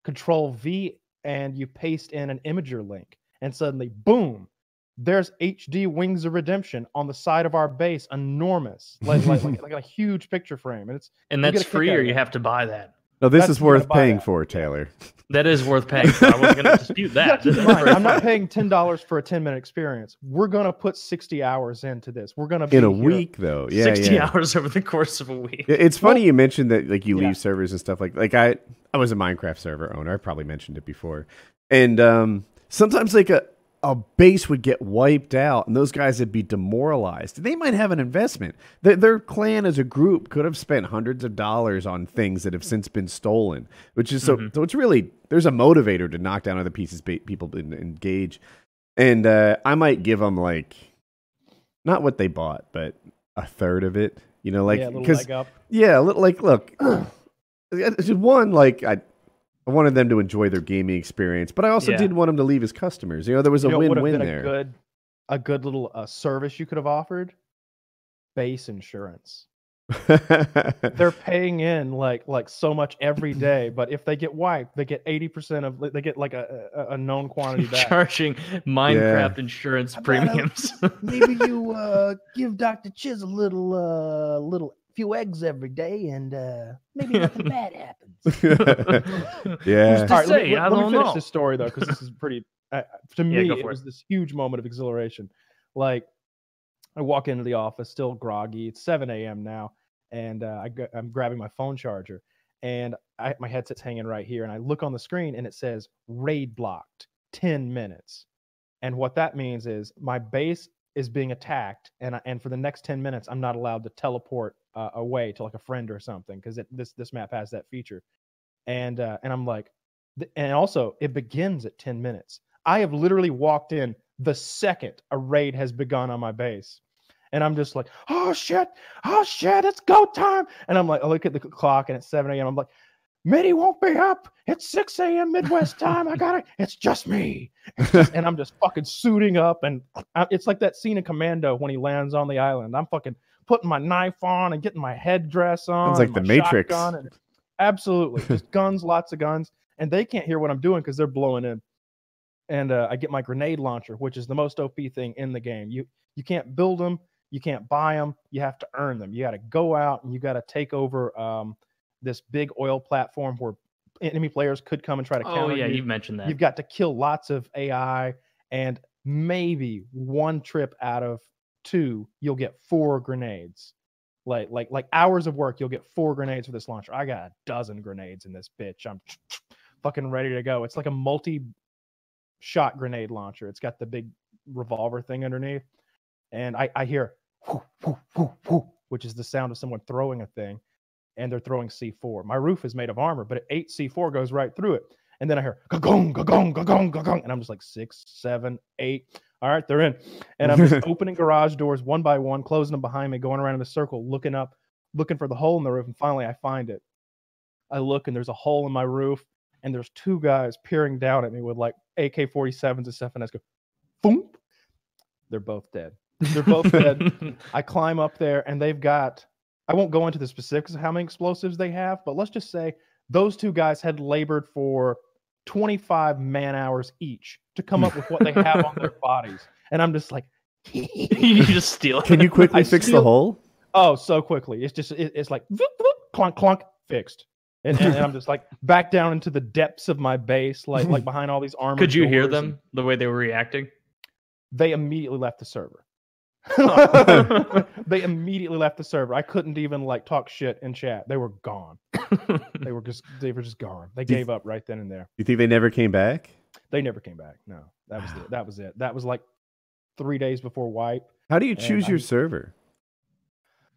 Speaker 2: control V and you paste in an Imgur link, and suddenly, boom, there's HD Wings of Redemption on the side of our base, enormous, like like, like, like a huge picture frame, and it's
Speaker 5: And that's free, or you have to buy that.
Speaker 1: No, this
Speaker 2: That's-
Speaker 1: is worth paying
Speaker 2: that.
Speaker 1: for, Taylor.
Speaker 5: That is worth paying. For. I wasn't going to dispute that.
Speaker 2: Mind, I'm not paying ten dollars for a ten minute experience. We're gonna put sixty hours into this. We're gonna be
Speaker 1: In a
Speaker 2: here-
Speaker 1: week, though. Yeah,
Speaker 5: sixty
Speaker 1: yeah.
Speaker 5: hours over the course of a week.
Speaker 1: It's funny you mentioned that like you
Speaker 2: Yeah.
Speaker 1: leave servers and stuff like like I I was a Minecraft server owner. I probably mentioned it before. And um sometimes like a a base would get wiped out and those guys would be demoralized. They might have an investment. Their, their clan as a group could have spent hundreds of dollars on things that have since been stolen, which is so so it's really there's a motivator to knock down other pieces people engage. And uh I might give them like not what they bought, but a third of it. You know, like
Speaker 2: yeah, a little
Speaker 1: because
Speaker 2: leg up.
Speaker 1: yeah, a little like look, one like I. I wanted them to enjoy their gaming experience, but I also
Speaker 5: Yeah.
Speaker 1: did want them to leave as customers. You know, there was a
Speaker 2: You know what would have
Speaker 1: win-win
Speaker 2: been
Speaker 1: there.
Speaker 2: A good, a good little uh, service you could have offered. Base insurance. They're paying in like like so much every day, but if they get wiped, they get eighty percent of. They get like a, a, a known quantity back.
Speaker 5: Charging Minecraft insurance premiums.
Speaker 2: Maybe you uh, give Doctor Chiz a little uh, little few eggs every day, and uh, maybe nothing bad happens.
Speaker 1: yeah.
Speaker 5: To
Speaker 2: All right, let,
Speaker 5: say,
Speaker 2: me-
Speaker 5: I
Speaker 2: let me
Speaker 5: don't
Speaker 2: finish
Speaker 5: know.
Speaker 2: this story though, because this is pretty. Uh, to me,
Speaker 5: go
Speaker 2: it
Speaker 5: for
Speaker 2: was this huge moment of exhilaration. Like, I walk into the office, still groggy. It's 7 a.m. now, and uh, I, I'm grabbing my phone charger, and I, my headset's hanging right here, and I look on the screen, and it says raid blocked, 10 minutes, and what that means is my base is being attacked, and I, and for the next 10 minutes, I'm not allowed to teleport uh, away to like a friend or something because this this map has that feature, and uh, and I'm like, th- and also it begins at 10 minutes. I have literally walked in the second a raid has begun on my base. And I'm just like, oh shit, oh shit, it's go time. And I'm like, I look at the clock and it's 7 a.m. I'm like, Mitty won't be up. It's 6 a.m. Midwest time. I got it. It's just me. And I'm just fucking suiting up. And I, it's like that scene in Commando when he lands on the island. I'm fucking putting my knife on and getting my headdress on.
Speaker 1: It's
Speaker 2: like
Speaker 1: The Matrix.
Speaker 2: and- absolutely. Just guns, lots of guns. And they can't hear what I'm doing because they're blowing in and uh, I get my grenade launcher, which is the most OP thing in the game. You you can't build them, you can't buy them, you have to earn them. You got to go out and you got to take over um, this big oil platform where enemy players could come and try to
Speaker 5: kill
Speaker 2: you.
Speaker 5: oh yeah,
Speaker 2: you.
Speaker 5: you've mentioned that.
Speaker 2: You've got to kill lots of AI, and maybe one trip out of two, you'll get four grenades. Like like like hours of work, you'll get four grenades for this launcher. I got a dozen grenades in this bitch. I'm fucking ready to go. It's like a multi shot grenade launcher. It's got the big revolver thing underneath, and I I hear whoo, whoo, whoo, whoo, which is the sound of someone throwing a thing, and they're throwing C4. My roof is made of armor, but eight C4 goes right through it. And then I hear gong, gong, gong, gong, and I'm just like six, seven, eight. All right, they're in. And I'm just opening garage doors one by one, closing them behind me, going around in a circle, looking up, looking for the hole in the roof. And finally, I find it. I look, and there's a hole in my roof, and there's two guys peering down at me with like AK 47s and stuff. And I go, boom. They're both dead. They're both dead. I climb up there and they've got I won't go into the specifics of how many explosives they have, but let's just say those two guys had labored for 25 man hours each to come up with what they have on their bodies. And I'm just like,
Speaker 5: you just steal.
Speaker 1: Can you quickly
Speaker 2: I
Speaker 1: fix the hole?
Speaker 2: oh, so quickly. It's just it- it's like vroom, vroom, clunk clunk fixed. And, and, and I'm just like back down into the depths of my base, like like behind all these armor.
Speaker 5: Could you hear them the way they were reacting?
Speaker 2: They immediately left the server. Oh. they immediately left the server. I couldn't even like talk shit in chat. They were gone. They were just they were just gone. They gave up right then and there.
Speaker 1: You think they never came back?
Speaker 2: They never came back. No, that was it. That was it. That was like three days before wipe.
Speaker 1: How do you choose your
Speaker 2: I'm-
Speaker 1: server?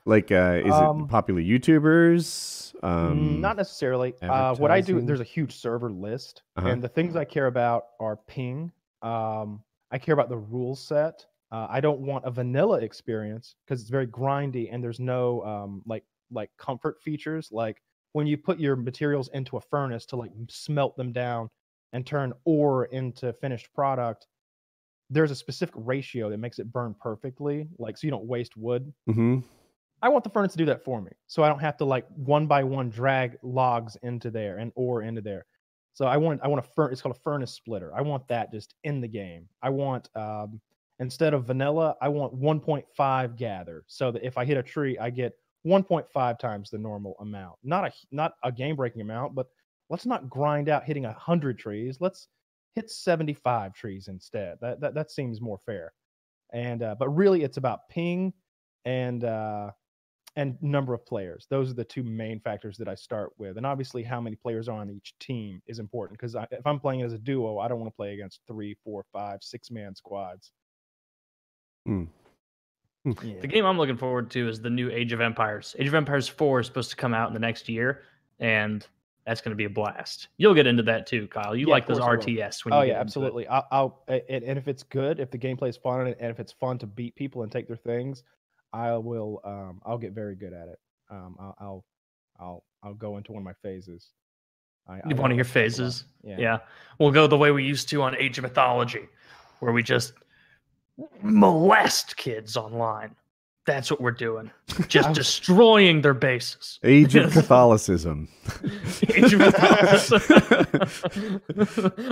Speaker 1: Like, uh, is
Speaker 2: Um,
Speaker 1: it popular YouTubers?
Speaker 2: Mm,
Speaker 1: Um,
Speaker 2: Not necessarily. Uh, what I do, there's a huge server list,
Speaker 1: Uh-huh.
Speaker 2: and the things I care about are ping. Um, I care about the rule set. Uh, I don't want a vanilla experience because it's very grindy and there's no um, like like comfort features. Like when you put your materials into a furnace to like smelt them down and turn ore into finished product, there's a specific ratio that makes it burn perfectly. Like so you don't waste wood.
Speaker 1: mhm.
Speaker 2: I want the furnace to do that for me, so I don't have to like one by one drag logs into there and ore into there. So I want I want a furnace It's called a furnace splitter. I want that just in the game. I want um, instead of vanilla, I want 1.5 gather, so that if I hit a tree, I get 1.5 times the normal amount. Not a not a game breaking amount, but let's not grind out hitting a hundred trees. Let's hit 75 trees instead. That that that seems more fair. And uh, but really, it's about ping and uh, and number of players. Those are the two main factors that I start with. And obviously, how many players are on each team is important because if I'm playing as a duo, I don't want to play against three, four, five, six man squads.
Speaker 1: Hmm.
Speaker 2: Yeah.
Speaker 5: The game I'm looking forward to is the new Age of Empires. Age of Empires 4 is supposed to come out in the next year, and that's going to be a blast. You'll get into that too, Kyle. You
Speaker 2: Yeah,
Speaker 5: like those
Speaker 2: I.
Speaker 5: RTS when
Speaker 2: Oh
Speaker 5: you
Speaker 2: yeah,
Speaker 5: get into it.
Speaker 2: absolutely. I'll, I'll and, if it's good, if the gameplay is fun, and, if it's fun to beat people and take their things, I will um I'll get very good at it. Um I'll I'll I'll, I'll go into one of my phases. I, I
Speaker 5: One
Speaker 2: like
Speaker 5: of your
Speaker 2: that stuff a lot.
Speaker 5: phases.
Speaker 2: Yeah.
Speaker 5: Yeah. We'll go the way we used to on Age of Mythology, where we just molest kids online. That's what we're doing. Just destroying their bases.
Speaker 1: Age of Catholicism.
Speaker 5: Age of Mythology.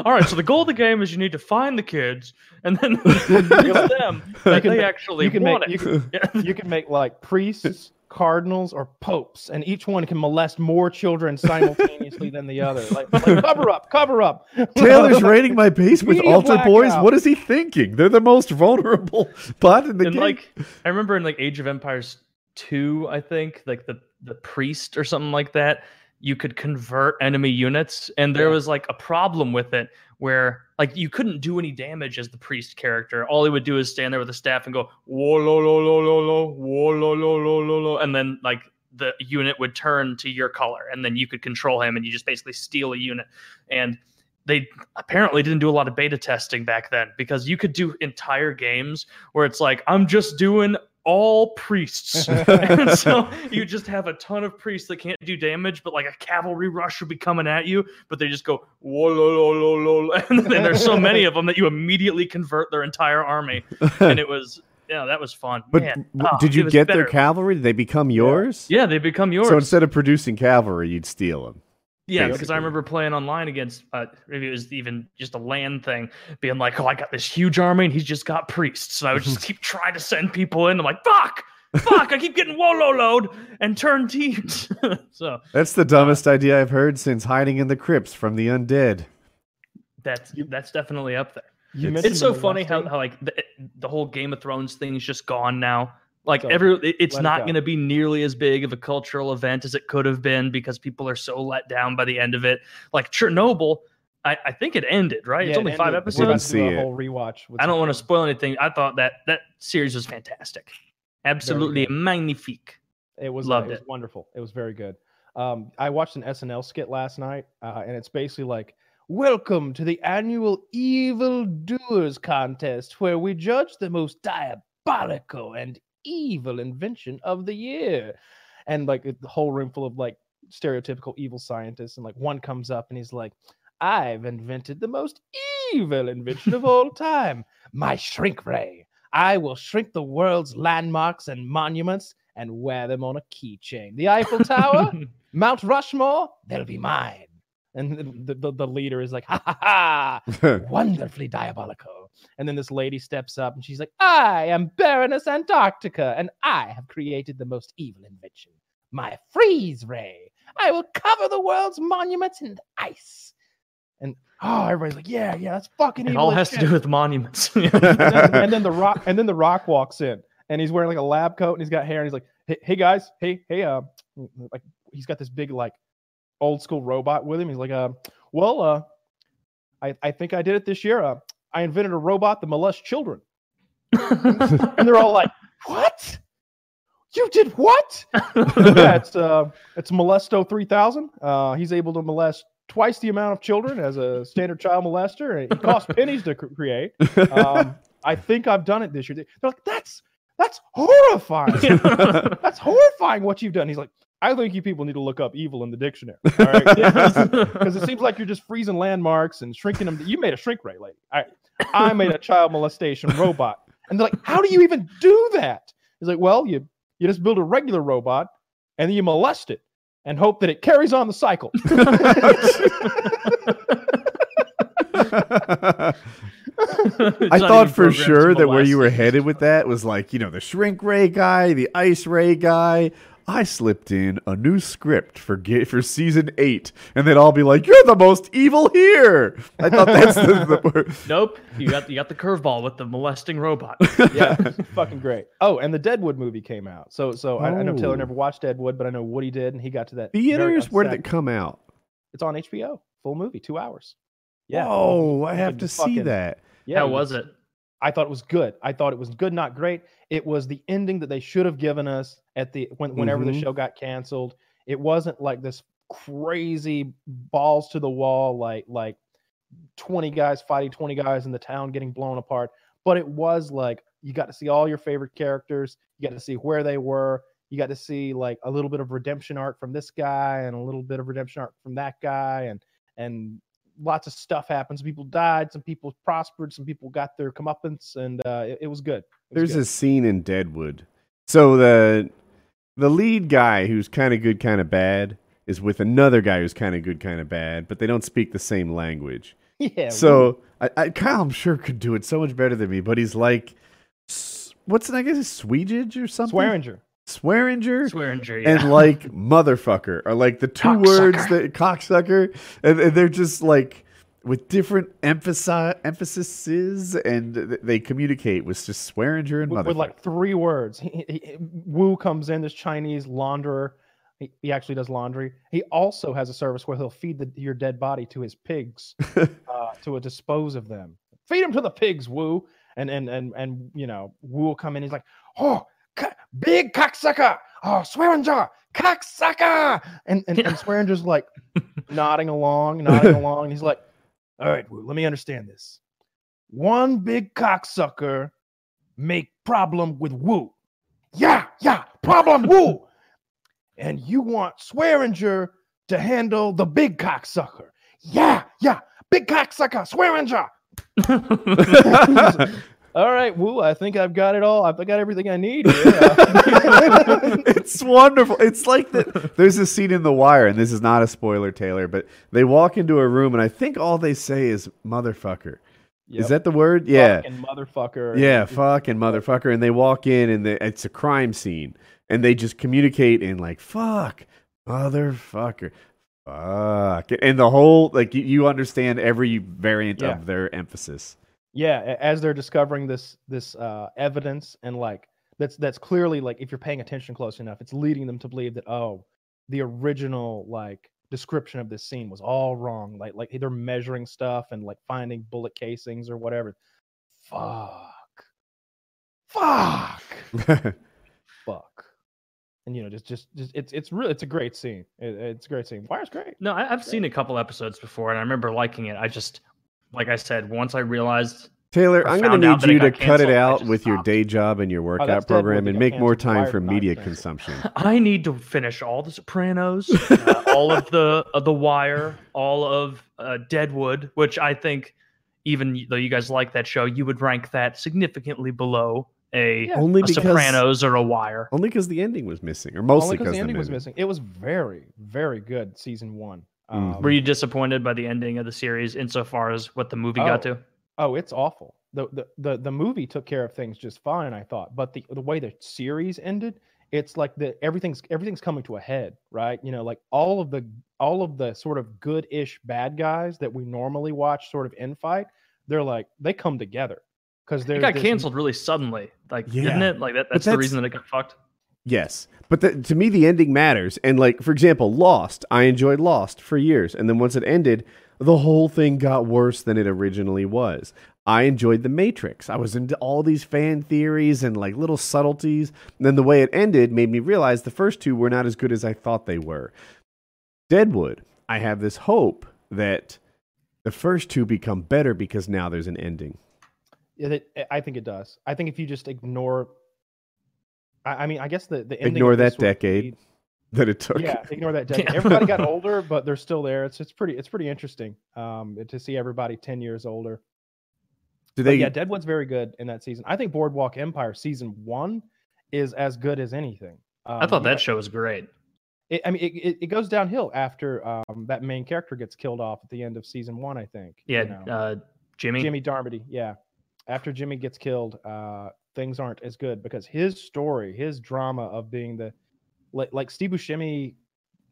Speaker 5: All right, so the goal of the game is you need to find the kids and then convince them that they actually
Speaker 2: you can
Speaker 5: want
Speaker 2: make
Speaker 5: it.
Speaker 2: you can,
Speaker 5: Yeah.
Speaker 2: you can make like priests, cardinals, or popes, and each one can molest more children simultaneously than the other. Like, like, cover up, cover up.
Speaker 1: Taylor's raiding my base with altar boys.
Speaker 2: blackout.
Speaker 1: What is he thinking? They're the most vulnerable bot in the
Speaker 5: and
Speaker 1: game.
Speaker 5: like I remember in like Age of Empires 2, I think, like the the priest or something like that, you could convert enemy units and there
Speaker 2: Yeah.
Speaker 5: was like a problem with it where like you couldn't do any damage as the priest character. All he would do is stand there with a staff and go whoa lo lo lo lo lo whoa lo lo lo lo lo and then like the unit would turn to your color and then you could control him and you just basically steal a unit and they apparently didn't do a lot of beta testing back then because you could do entire games where it's like I'm just doing all priests. and so you just have a ton of priests that can't do damage, but like a cavalry rush would be coming at you, but they just go whoa lo lo lo lo, and then there's so many of them that you immediately convert their entire army, and it was yeah that was fun.
Speaker 1: but
Speaker 5: Man, oh,
Speaker 1: did you get their cavalry? Did they become yours?
Speaker 5: Yeah, they become yours.
Speaker 1: So instead of producing cavalry, you'd steal them.
Speaker 5: Yeah, because. I remember playing online against uh, maybe it was even just a land thing, being like, "Oh, I got this huge army, and he's just got priests." And I would just keep trying to send people in. I'm like, "Fuck, fuck!" I keep getting Wolo load and turn teams. so
Speaker 1: That's the dumbest idea I've heard since hiding in the crypts from the undead.
Speaker 5: that's that's definitely up there.
Speaker 2: You
Speaker 1: It's-
Speaker 5: so funny how, how like the, the whole Game of Thrones thing is just gone now. Like
Speaker 2: So,
Speaker 5: every, it's
Speaker 2: let it
Speaker 5: not
Speaker 2: go.
Speaker 5: going to be nearly as big of a cultural event as it could have been because people are so let down by the end of it. Like Chernobyl, I, I think it ended right. it's only
Speaker 2: and
Speaker 5: five
Speaker 2: we're
Speaker 5: episodes.
Speaker 2: about
Speaker 1: Didn't
Speaker 2: to do
Speaker 1: see
Speaker 2: a whole rewatch.
Speaker 5: I don't want to spoil anything. I thought that that series was fantastic, absolutely magnifique.
Speaker 2: It was
Speaker 5: Loved
Speaker 2: uh, it was wonderful. It was very good. Um, I watched an SNL skit last night, uh, and it's basically like, "Welcome to the annual Evil Doers contest, where we judge the most diabolical and evil invention of the year." And like the whole room full of like stereotypical evil scientists, and like one comes up and he's like, "I've invented the most evil invention of all time, my shrink ray. I will shrink the world's landmarks and monuments." and wear them on a keychain. The Eiffel Tower, Mount Rushmore, they'll be mine. And the, the, the leader is like, ha ha ha, wonderfully diabolical. And then this lady steps up and she's like, I am Baroness Antarctica, and I have created the most evil invention, my freeze ray. I will cover the world's monuments in ice. And oh, everybody's like, yeah, yeah, that's fucking
Speaker 5: It
Speaker 2: evil.
Speaker 5: all
Speaker 2: as
Speaker 5: has to do with monuments.
Speaker 2: and, then, and then the rock and then the rock walks in and he's wearing like a lab coat and he's got hair and he's like hey, hey guys hey hey uh like he's got this big like old school robot with him he's like uh well uh i i think i did it this year uh i invented a robot that molests children and they're all like what you did what yeah it's uh it's molesto 3000 uh he's able to molest twice the amount of children as a standard child molester and it costs pennies to cr- create um, I think I've done it this year. They're like, that's that's horrifying. that's horrifying what you've done. He's like, I think you people need to look up evil in the dictionary. All right. Because it seems like you're just freezing landmarks and shrinking them. You made a shrink ray lady. I, I made a child molestation robot. And they're like, how do you even do that? He's like, well, you you just build a regular robot and then you molest it and hope that it carries on the cycle.
Speaker 1: I thought for sure that where you were headed with that was like, you know, the shrink ray guy, the ice ray guy. I slipped in a new script for ga- for season eight, and they'd all be like, "You're the most evil here." I thought that's the, the word.
Speaker 5: Nope, you got you got the curveball with the molesting robot.
Speaker 2: yeah, fucking great. Oh, and the Deadwood movie came out. So, so I, I know Taylor
Speaker 1: Oh.
Speaker 2: never watched Deadwood, but I know Woody did, and he got to that. very
Speaker 1: Theaters? Where did it come out?
Speaker 2: It's on HBO, full movie, two hours. Yeah.
Speaker 1: Oh, I have
Speaker 2: can
Speaker 1: to see
Speaker 2: fucking-
Speaker 1: that.
Speaker 2: Yeah.
Speaker 5: How was it?
Speaker 2: I thought it was good. I thought it was good, not great. It was the ending that they should have given us at the when whenever
Speaker 1: Mhm.
Speaker 2: the show got canceled. It wasn't like this crazy balls to the wall, like like twenty guys fighting twenty guys in the town getting blown apart. But it was like you got to see all your favorite characters. You got to see where they were. You got to see like a little bit of redemption arc from this guy and a little bit of redemption arc from that guy, and and lots of stuff happened. Some people died, some people prospered, some people got their comeuppance, and uh, it, it was good. It was
Speaker 1: There's
Speaker 2: good.
Speaker 1: a scene in Deadwood. So the the lead guy who's kind of good, kind of bad, is with another guy who's kind of good, kind of bad, but they don't speak the same language.
Speaker 2: yeah.
Speaker 1: So I, I Kyle, I'm sure could do it so much better than me, but he's like, what's it? I guess it's Swedish or something.
Speaker 2: Swearengen.
Speaker 1: Swearengen.
Speaker 5: Swearengen, yeah.
Speaker 1: and like motherfucker are like the two
Speaker 5: Cocksucker.
Speaker 1: words that cocksucker, and, and they're just like with different emphasis emphases, and th- they communicate with just Swearengen and
Speaker 2: with,
Speaker 1: motherfucker.
Speaker 2: with like three words. He, he, he- Wu comes in, this Chinese launderer. He, he actually does laundry. He also has a service where he'll feed the, your dead body to his pigs uh, to dispose of them. Feed them to the pigs, Wu. And and and and you know, Wu will come in. He's like, oh, big cocksucker. Oh, Swearengen, cocksucker. And and, and Swearengen's like nodding along, nodding along. And he's like, all right, Wu, let me understand this. One big cocksucker make problem with Wu. Yeah, yeah, problem Wu. And you want Swearengen to handle the big cocksucker. Yeah, yeah, big cocksucker, Swearengen. All right, Wu, I think I've got it all. I've got everything I need here. Uh,
Speaker 1: it's wonderful. It's like that. There's a scene in The Wire, and this is not a spoiler, Taylor, but they walk into a room, and I think all they say is "motherfucker."
Speaker 2: Yep.
Speaker 1: Is that the word? Yeah.
Speaker 2: Fucking motherfucker.
Speaker 1: Yeah, fucking motherfucker. And they walk in and they, it's a crime scene. And they just communicate in like, fuck, motherfucker, fuck. And the whole, like, you, you understand every variant
Speaker 2: Yeah.
Speaker 1: of their emphasis.
Speaker 2: Yeah as they're discovering this this uh evidence and like that's that's clearly like if you're paying attention close enough it's leading them to believe that oh the original like description of this scene was all wrong. Like like they're measuring stuff and like finding bullet casings or whatever. Fuck. Fuck. Fuck. And you know just just, just it's it's really it's a great scene. It, it's a great scene. Wire's great.
Speaker 5: No, I, I've seen a couple episodes before, and I remember liking it. I just, like I said, once I realized
Speaker 1: Taylor,
Speaker 5: I
Speaker 1: I'm going to need you to
Speaker 5: got
Speaker 1: cut it out
Speaker 5: just
Speaker 1: with your day job and your workout
Speaker 2: that's
Speaker 1: program and make more time for media
Speaker 2: cancel.
Speaker 1: consumption.
Speaker 5: I need to finish all The Sopranos, uh, all of the of The Wire, all of uh, Deadwood, which I think, even though you guys like that show, you would rank that significantly below a,
Speaker 2: Yeah.
Speaker 1: Only
Speaker 5: a
Speaker 1: because
Speaker 5: Sopranos or a Wire.
Speaker 1: only because the ending was missing, or mostly
Speaker 2: because
Speaker 1: because
Speaker 2: the ending was missing it was very very good season one. Um,
Speaker 5: Were you disappointed by the ending of the series insofar as what the movie got
Speaker 2: Oh.
Speaker 5: to?
Speaker 2: Oh, it's awful. The, the the the movie took care of things just fine, I thought. But the the way the series ended, it's like the everything's everything's coming to a head, right? You know, like all of the all of the sort of good-ish bad guys that we normally watch sort of in fight, they're like they come together because they're
Speaker 5: got canceled really suddenly, like
Speaker 1: Yeah.
Speaker 5: didn't it? Like that,
Speaker 1: But
Speaker 5: that's, the reason that it got fucked.
Speaker 1: Yes, but the, to me, the ending matters. And like, for example, Lost. I enjoyed Lost for years, and then once it ended, the whole thing got worse than it originally was. I enjoyed The Matrix. I was into all these fan theories and like little subtleties. And then the way it ended made me realize the first two were not as good as I thought they were. Deadwood. I have this hope that the first two become better because now there's an ending.
Speaker 2: Yeah, I think it does. I think if you just ignore, I, I mean, I guess the the ending
Speaker 1: Ignore
Speaker 2: of this
Speaker 1: that decade.
Speaker 2: lead-
Speaker 1: That it took.
Speaker 2: yeah ignore that decade.
Speaker 5: Yeah.
Speaker 2: everybody got older but they're still there it's it's pretty it's pretty interesting um to see everybody 10 years older
Speaker 1: Do
Speaker 2: but
Speaker 1: they?
Speaker 2: yeah deadwood's very good in that season i think boardwalk empire season one is as good as anything um,
Speaker 5: I thought
Speaker 2: yeah,
Speaker 5: that show was great.
Speaker 2: it, i mean it, it, it goes downhill after um that main character gets killed off at the end of season one i think you
Speaker 5: Yeah,
Speaker 2: know.
Speaker 5: uh, Jimmy.
Speaker 2: jimmy darmody yeah after jimmy gets killed uh things aren't as good because his story his drama of being the like like Steve Buscemi,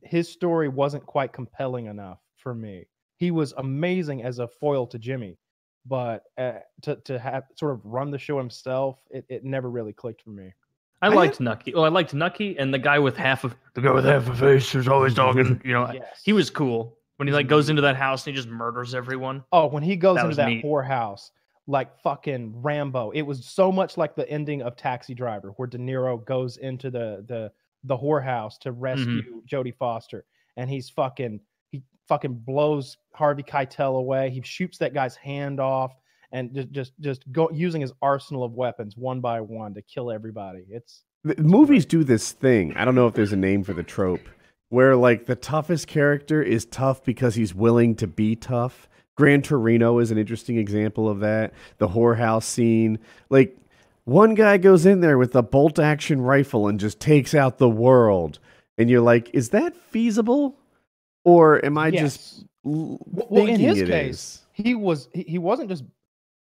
Speaker 2: his story wasn't quite compelling enough for me. He was amazing as a foil to Jimmy, but uh, to to have sort of run the show himself, it, it never really clicked for me.
Speaker 5: I
Speaker 1: I
Speaker 5: liked Nucky. Well, I liked Nucky and the guy with half of the guy with half a face who's always talking. You know,
Speaker 2: Yes.
Speaker 5: he was cool when he like goes into that house and he just murders everyone.
Speaker 2: Oh, when he goes
Speaker 5: That
Speaker 2: into that
Speaker 5: neat.
Speaker 2: whorehouse, like fucking Rambo. It was so much like the ending of Taxi Driver, where De Niro goes into the the the whorehouse to
Speaker 5: Mm-hmm.
Speaker 2: rescue Jodie Foster, and he's fucking he fucking blows Harvey Keitel away. He shoots that guy's hand off, and just just just go using his arsenal of weapons one by one to kill everybody. It's
Speaker 1: The movies do this thing. I don't know if there's a name for the trope where like the toughest character is tough because he's willing to be tough. Gran Torino is an interesting example of that. The whorehouse scene, like one guy goes in there with a bolt action rifle and just takes out the world, and you're like, is that feasible, or am I just
Speaker 2: Yes.
Speaker 1: l-
Speaker 2: well in
Speaker 1: thinking
Speaker 2: his
Speaker 1: it
Speaker 2: case,
Speaker 1: is?
Speaker 2: he was he, he wasn't just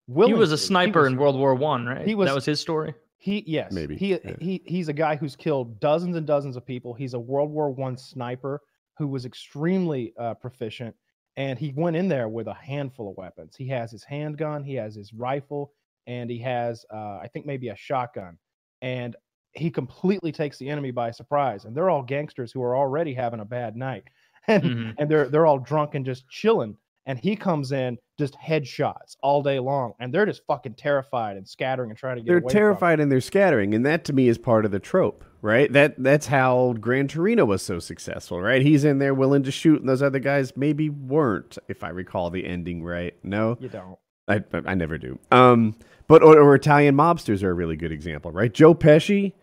Speaker 2: willing.
Speaker 5: He was a sniper
Speaker 2: was-
Speaker 5: in World War One, right?
Speaker 2: he was-
Speaker 5: that was his story.
Speaker 2: He yes,
Speaker 1: Maybe,
Speaker 2: he
Speaker 1: yeah.
Speaker 2: he he's a guy who's killed dozens and dozens of people. He's a World War One sniper who was extremely uh, proficient, and he went in there with a handful of weapons. He has his handgun, he has his rifle, and he has uh, I think maybe a shotgun, and he completely takes the enemy by surprise. And they're all gangsters who are already having a bad night, and
Speaker 5: Mhm.
Speaker 2: and they're they're all drunk and just chilling. And he comes in just headshots all day long, and they're just fucking terrified and scattering and trying to get.
Speaker 1: They're
Speaker 2: away from him.
Speaker 1: terrified and they're scattering, and that to me is part of the trope, right? That that's how Gran Torino was so successful, right? He's in there willing to shoot, and those other guys maybe weren't, if I recall the ending right. No,
Speaker 2: You don't.
Speaker 1: I I never do. Um, but or, or Italian mobsters are a really good example, right? Joe Pesci,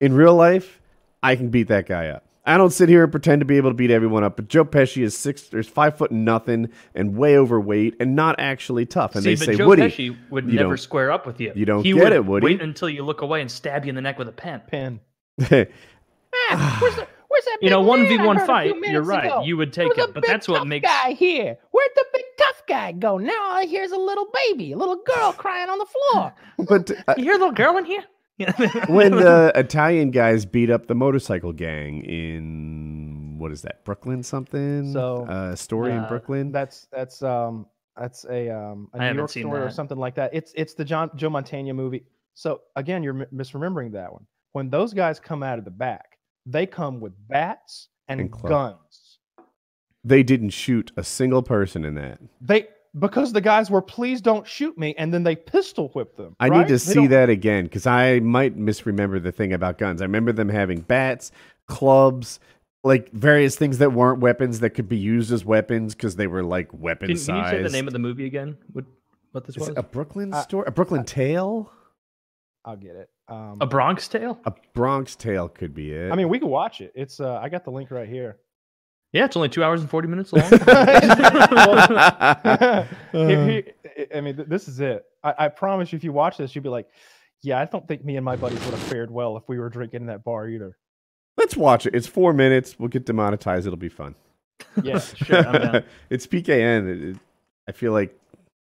Speaker 1: in real life, I can beat that guy up. I don't sit here and pretend to be able to beat everyone up, but Joe Pesci is six, there's five foot nothing and way overweight and not actually tough. And
Speaker 5: See,
Speaker 1: they
Speaker 5: but
Speaker 1: say,
Speaker 5: Joe
Speaker 1: Woody,
Speaker 5: Pesci would
Speaker 1: you
Speaker 5: never
Speaker 1: don't-
Speaker 5: square up with you.
Speaker 1: you don't
Speaker 5: he
Speaker 1: get
Speaker 5: would
Speaker 1: it, Woody.
Speaker 5: Wait until you look away and stab you in the neck with a pen.
Speaker 2: Pen.
Speaker 1: "Ah,
Speaker 2: where's, the, where's that
Speaker 5: You know,
Speaker 2: big
Speaker 5: one
Speaker 2: man
Speaker 5: v
Speaker 2: I
Speaker 5: one
Speaker 2: heard a
Speaker 5: fight.
Speaker 2: few
Speaker 5: You're right.
Speaker 2: ago?
Speaker 5: You would take
Speaker 2: Where's the
Speaker 5: it, but
Speaker 2: big
Speaker 5: that's what
Speaker 2: tough
Speaker 5: makes.
Speaker 2: guy here. Where'd the big tough guy go? Now all I hear is a little baby, a little girl crying on the floor.
Speaker 1: but uh,
Speaker 5: You hear a little girl in here?
Speaker 1: when the Italian guys beat up the motorcycle gang in what is that Brooklyn something?
Speaker 2: So,
Speaker 1: uh, story in
Speaker 5: uh,
Speaker 1: Brooklyn.
Speaker 2: That's that's um that's a um a
Speaker 5: I
Speaker 2: New York
Speaker 5: seen
Speaker 2: story or something like that. It's it's the John Joe Montana movie. So again, you're mi- misremembering that one. When those guys come out of the back, they come with bats and,
Speaker 1: And
Speaker 2: guns.
Speaker 1: they didn't shoot a single person in that.
Speaker 2: They because the guys were please don't shoot me, and then they pistol whipped them.
Speaker 1: I
Speaker 2: right?
Speaker 1: need to
Speaker 2: They
Speaker 1: see
Speaker 2: don't-
Speaker 1: that again because I might misremember the thing about guns. I remember them having bats, clubs, like various things that weren't weapons that could be used as weapons because they were like weapon
Speaker 5: Can, can you say the name of the movie again? What what this
Speaker 1: Is
Speaker 5: was?
Speaker 1: it a Brooklyn
Speaker 2: Uh,
Speaker 1: story? A Brooklyn Tale?
Speaker 2: I'll get it. Um,
Speaker 5: A Bronx Tale?
Speaker 1: A Bronx Tale could be it.
Speaker 2: I mean, we can watch it. It's uh, I got the link right here.
Speaker 5: Yeah, it's only two hours and forty minutes long.
Speaker 2: Here- here- I mean, this is it. I, I promise you, if you watch this, you'll be like, "Yeah, I don't think me and my buddies would have fared well if we were drinking in that bar either."
Speaker 1: Let's watch it. It's four minutes. We'll get demonetized. It'll be fun.
Speaker 2: Yeah,
Speaker 5: sure, I'm down.
Speaker 1: it's PKN. It- it- I feel like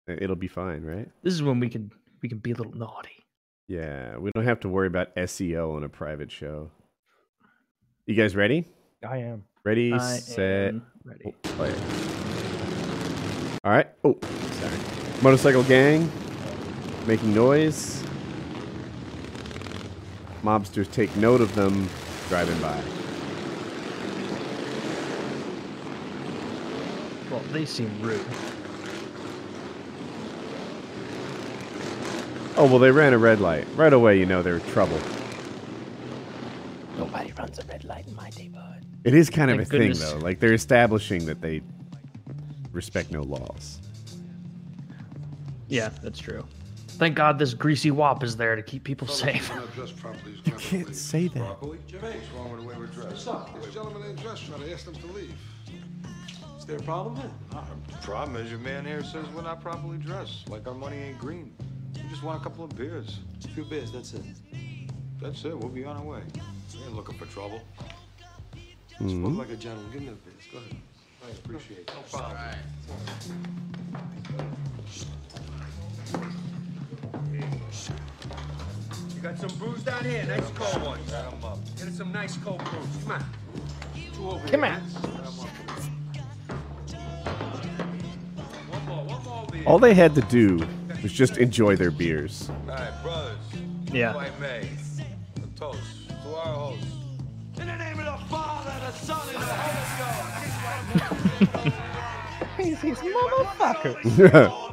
Speaker 1: it'll be fine, right?
Speaker 5: This is when we can we can be a little naughty.
Speaker 1: Yeah, we don't have to worry about SEO on a private show. You guys ready?
Speaker 2: I am.
Speaker 1: Ready,
Speaker 5: I
Speaker 1: set,
Speaker 5: ready.
Speaker 1: oh, play. All right. Oh, sorry. Motorcycle gang making noise. Mobsters take note of them driving by.
Speaker 5: Well, they seem rude.
Speaker 1: Oh well, they ran a red light. Right away, you know they're trouble.
Speaker 2: Nobody runs a red light in my neighborhood.
Speaker 1: It is kind of
Speaker 5: Thank
Speaker 1: a
Speaker 5: goodness.
Speaker 1: thing, though. Like they're establishing that they respect no laws.
Speaker 5: Yeah, that's true. Thank God this greasy wop is there to keep people safe.
Speaker 1: You can't say that.
Speaker 6: Properly? Jimmy, what's wrong with the way we're dressed? What's up? This gentleman ain't dressed right. I asked him to leave.
Speaker 7: Is there a problem then?
Speaker 6: Uh, the problem is your man here says we're not properly dressed, like our money ain't green. We just want a couple of beers.
Speaker 7: A few beers, that's it.
Speaker 6: That's it. We'll be on our way. We ain't looking for trouble. Mm-hmm.
Speaker 7: Spoke like a gentleman. Give me the beers. Go ahead.
Speaker 6: I appreciate it. No problem.
Speaker 8: You got some booze down here, nice cold ones. Get us some nice cold booze. Come on. Two over
Speaker 2: Come
Speaker 8: here.
Speaker 2: on.
Speaker 8: One more, one more beer.
Speaker 1: All they had to do was just enjoy their beers.
Speaker 6: All right, brothers.
Speaker 5: Yeah.
Speaker 6: If may, a toast to our host.
Speaker 8: Father, the Son, and the Holy Ghost.
Speaker 2: He's, he's motherfucker.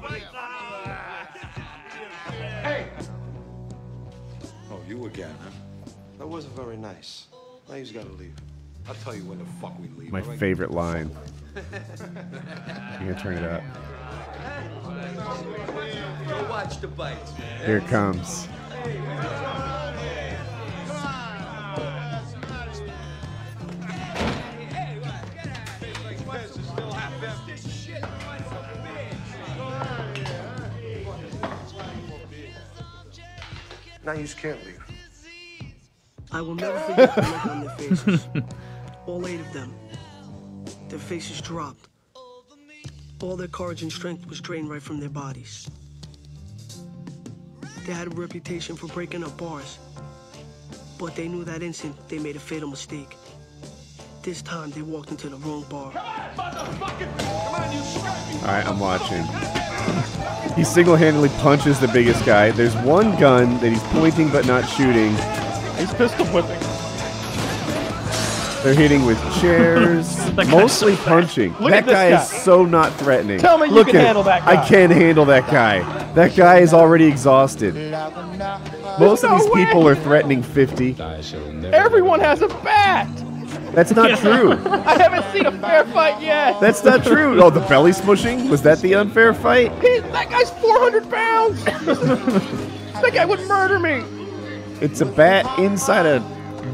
Speaker 8: Hey,
Speaker 6: Oh, you again, huh?
Speaker 7: That wasn't very nice. Now he's got to leave.
Speaker 6: I'll tell you when the fuck we leave.
Speaker 1: My favorite line. You gonna turn it up?
Speaker 8: Go watch the bites.
Speaker 1: Here it comes.
Speaker 6: Now you can't leave.
Speaker 9: I will never forget the look on their faces. All eight of them. Their faces dropped. All their courage and strength was drained right from their bodies. They had a reputation for breaking up bars. But they knew that instant they made a fatal mistake. This time they walked into the wrong bar.
Speaker 1: All right, I'm watching. He single-handedly punches the biggest guy. There's one gun that he's pointing but not shooting.
Speaker 2: He's pistol whipping.
Speaker 1: They're hitting with chairs, mostly punching.
Speaker 2: Look
Speaker 1: that
Speaker 2: at this
Speaker 1: guy,
Speaker 2: guy.
Speaker 1: is so not threatening.
Speaker 2: Tell me you
Speaker 1: Look
Speaker 2: can
Speaker 1: at-
Speaker 2: handle that guy.
Speaker 1: I can't handle that guy. That guy is already exhausted. Most of these
Speaker 2: way.
Speaker 1: people are threatening 50.
Speaker 2: Everyone has a bat.
Speaker 1: That's not true.
Speaker 2: I haven't seen a fair fight yet.
Speaker 1: That's not true. Oh, the belly smushing? Was that the unfair fight?
Speaker 2: He, that guy's 400 pounds. that guy would murder me.
Speaker 1: It's a bat inside a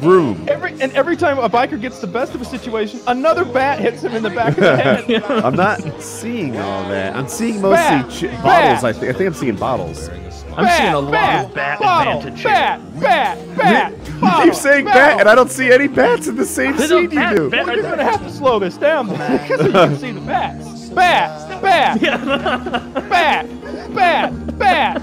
Speaker 1: room.
Speaker 2: Every and every time a biker gets the best of a situation, another bat hits him in the back of the head.
Speaker 1: I'm not seeing all that. I'm seeing mostly
Speaker 2: Bat,
Speaker 1: ch-
Speaker 2: bat.
Speaker 1: bottles. I think. I think I'm seeing bottles.
Speaker 5: I'm
Speaker 2: bat,
Speaker 5: seeing a lot
Speaker 2: bat,
Speaker 5: of bat
Speaker 2: bottle,
Speaker 5: advantage here.
Speaker 2: Bat, bat, bat.
Speaker 1: You
Speaker 2: bottle,
Speaker 1: keep saying bat, and I don't see any bats in the same
Speaker 5: There's a
Speaker 1: scene you do.
Speaker 5: bat.
Speaker 2: Well, you're gonna have to slow this down because you can see the bats. Bat, bat, bat, bat, bat.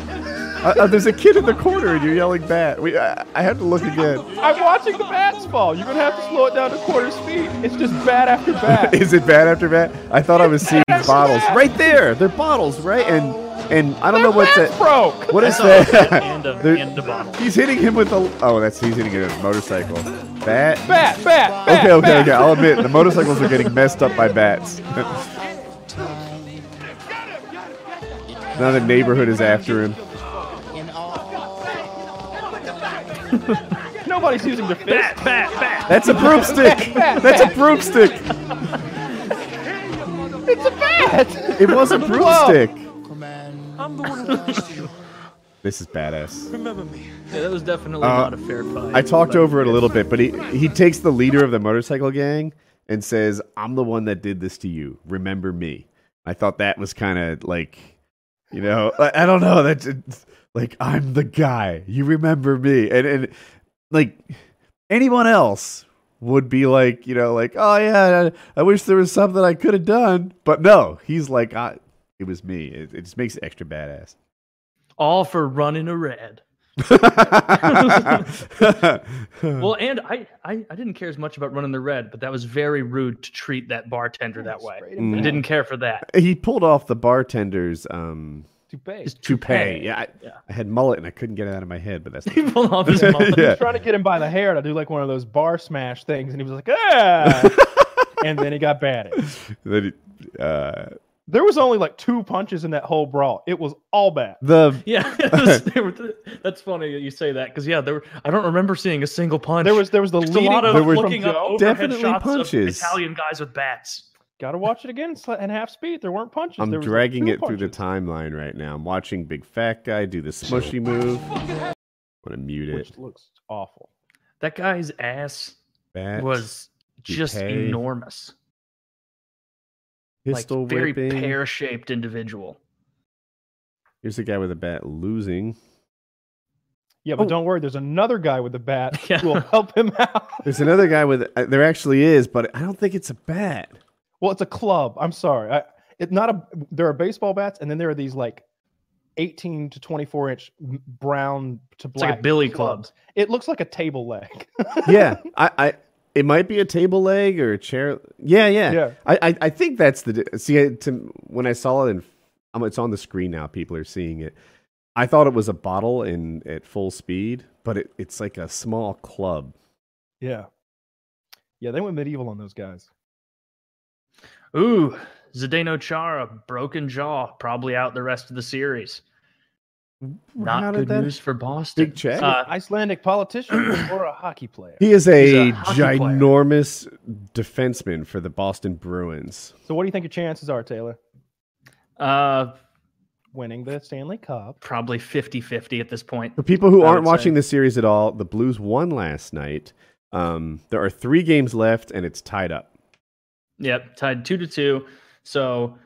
Speaker 1: Uh, uh, there's a kid in the corner, and you're yelling bat. We, I, I have to look again.
Speaker 2: I'm watching the bats fall. You're gonna have to slow it down to quarter speed. It's just bat after bat.
Speaker 1: Is it bat after bat? I thought I was seeing bottles
Speaker 2: bat.
Speaker 1: right there. They're bottles, right? And and I don't know
Speaker 2: Their
Speaker 1: what
Speaker 2: bats
Speaker 1: that.
Speaker 2: broke.
Speaker 1: What is
Speaker 5: saw
Speaker 1: that?
Speaker 5: And a, and a bottle.
Speaker 1: He's hitting him with a. Oh, that's he's hitting it with a motorcycle. Bat.
Speaker 2: Bat, bat, bat.
Speaker 1: Okay, okay,
Speaker 2: bat.
Speaker 1: okay. I'll admit the motorcycles are getting messed up by bats. now the neighborhood is after him.
Speaker 2: Nobody's using their fist.
Speaker 5: Bat, bat, bat.
Speaker 1: That's a broomstick. That's a broomstick.
Speaker 2: It's a bat.
Speaker 1: It was a broomstick.
Speaker 8: I'm the one who lost you.
Speaker 1: This is badass.
Speaker 8: Remember me.
Speaker 5: Yeah, that was definitely
Speaker 1: Uh,
Speaker 5: not a fair fight.
Speaker 1: I talked over it a little bit, but he he takes the leader of the motorcycle gang and says, "I'm the one that did this to you. Remember me." I thought that was kind of like, you know, I, I don't know. That's it's like I'm the guy. You remember me, and and like anyone else would be like, you know, like, oh yeah, I, I wish there was something I could have done, but no, he's like, I, it was me. It, it just makes it extra badass.
Speaker 5: all for running a red. Well, and I, I, I didn't care as much about running the red, but that was very rude to treat that bartender that way.
Speaker 2: Straight
Speaker 5: I didn't care for that.
Speaker 1: he pulled off the bartender's um,
Speaker 2: Toupee.
Speaker 5: His
Speaker 1: toupee. Yeah, I,
Speaker 5: Yeah.
Speaker 1: I had mullet and I couldn't get it out of my head, but that's
Speaker 5: He pulled off his mullet.
Speaker 1: yeah.
Speaker 2: trying to get him by the hair to do like one of those bar smash things, and he was like, ah, and then he got batted.
Speaker 1: That it- uh,
Speaker 2: There was only like two punches in that whole brawl. It was all bad.
Speaker 1: the
Speaker 5: Yeah, was- were- that's funny that you say that because yeah, there were. I don't remember seeing a single punch.
Speaker 2: There was there was the
Speaker 5: Just a
Speaker 2: leading
Speaker 5: lot of
Speaker 1: There were
Speaker 5: looking up overhead
Speaker 1: Definitely
Speaker 5: shots
Speaker 1: punches.
Speaker 5: of Italian guys with bats.
Speaker 2: Got to watch it again sl- in half speed. There weren't punches.
Speaker 1: I'm
Speaker 2: There was,
Speaker 1: dragging
Speaker 2: two
Speaker 1: it through the timeline right now. I'm watching Big Fat Guy do the smushy move. I'm gonna mute it.
Speaker 2: which looks awful.
Speaker 5: That guy's ass
Speaker 1: Bat,
Speaker 5: was just
Speaker 1: Toupee.
Speaker 5: enormous,
Speaker 1: pistol
Speaker 5: like very
Speaker 1: whipping.
Speaker 5: pear-shaped individual.
Speaker 1: Here's the guy with a bat losing.
Speaker 2: Yeah, but
Speaker 1: Oh.
Speaker 2: don't worry. There's another guy with a bat
Speaker 5: Yeah.
Speaker 2: who will help him out.
Speaker 1: There's another guy with. Uh, there actually is, but I don't think it's a bat.
Speaker 2: Well, it's a club. I'm sorry. I, it's not a. There are baseball bats, and then there are these like 18 to 24 inch brown to
Speaker 5: It's like
Speaker 2: black.
Speaker 5: a billy
Speaker 2: clubs.
Speaker 5: club.
Speaker 2: It looks like a table leg.
Speaker 1: yeah, I, I, it might be a table leg or a chair. Yeah, yeah,
Speaker 2: Yeah.
Speaker 1: I, I, I think that's the see. To, when I saw it, in, um, it's on the screen now. People are seeing it. I thought it was a bottle in at full speed, but it, it's like a small club.
Speaker 2: yeah. Yeah, they went medieval on those guys.
Speaker 5: Ooh, Zdeno Chara, broken jaw, probably out the rest of the series.
Speaker 1: How
Speaker 5: Not
Speaker 1: did
Speaker 5: good news for Boston.
Speaker 1: Big check.
Speaker 5: Uh,
Speaker 2: Icelandic politician or a hockey player.
Speaker 1: He is a,
Speaker 5: a hockey player.
Speaker 1: ginormous defenseman for the Boston Bruins.
Speaker 2: So, what do you think your chances are, Taylor?
Speaker 5: Uh,
Speaker 2: winning the Stanley Cup.
Speaker 5: probably 50-50 at this point.
Speaker 1: For people who
Speaker 5: I
Speaker 1: aren't watching
Speaker 5: say.
Speaker 1: the series at all, the Blues won last night. Um, there are three games left, and it's tied up.
Speaker 5: Yep, tied two to two. So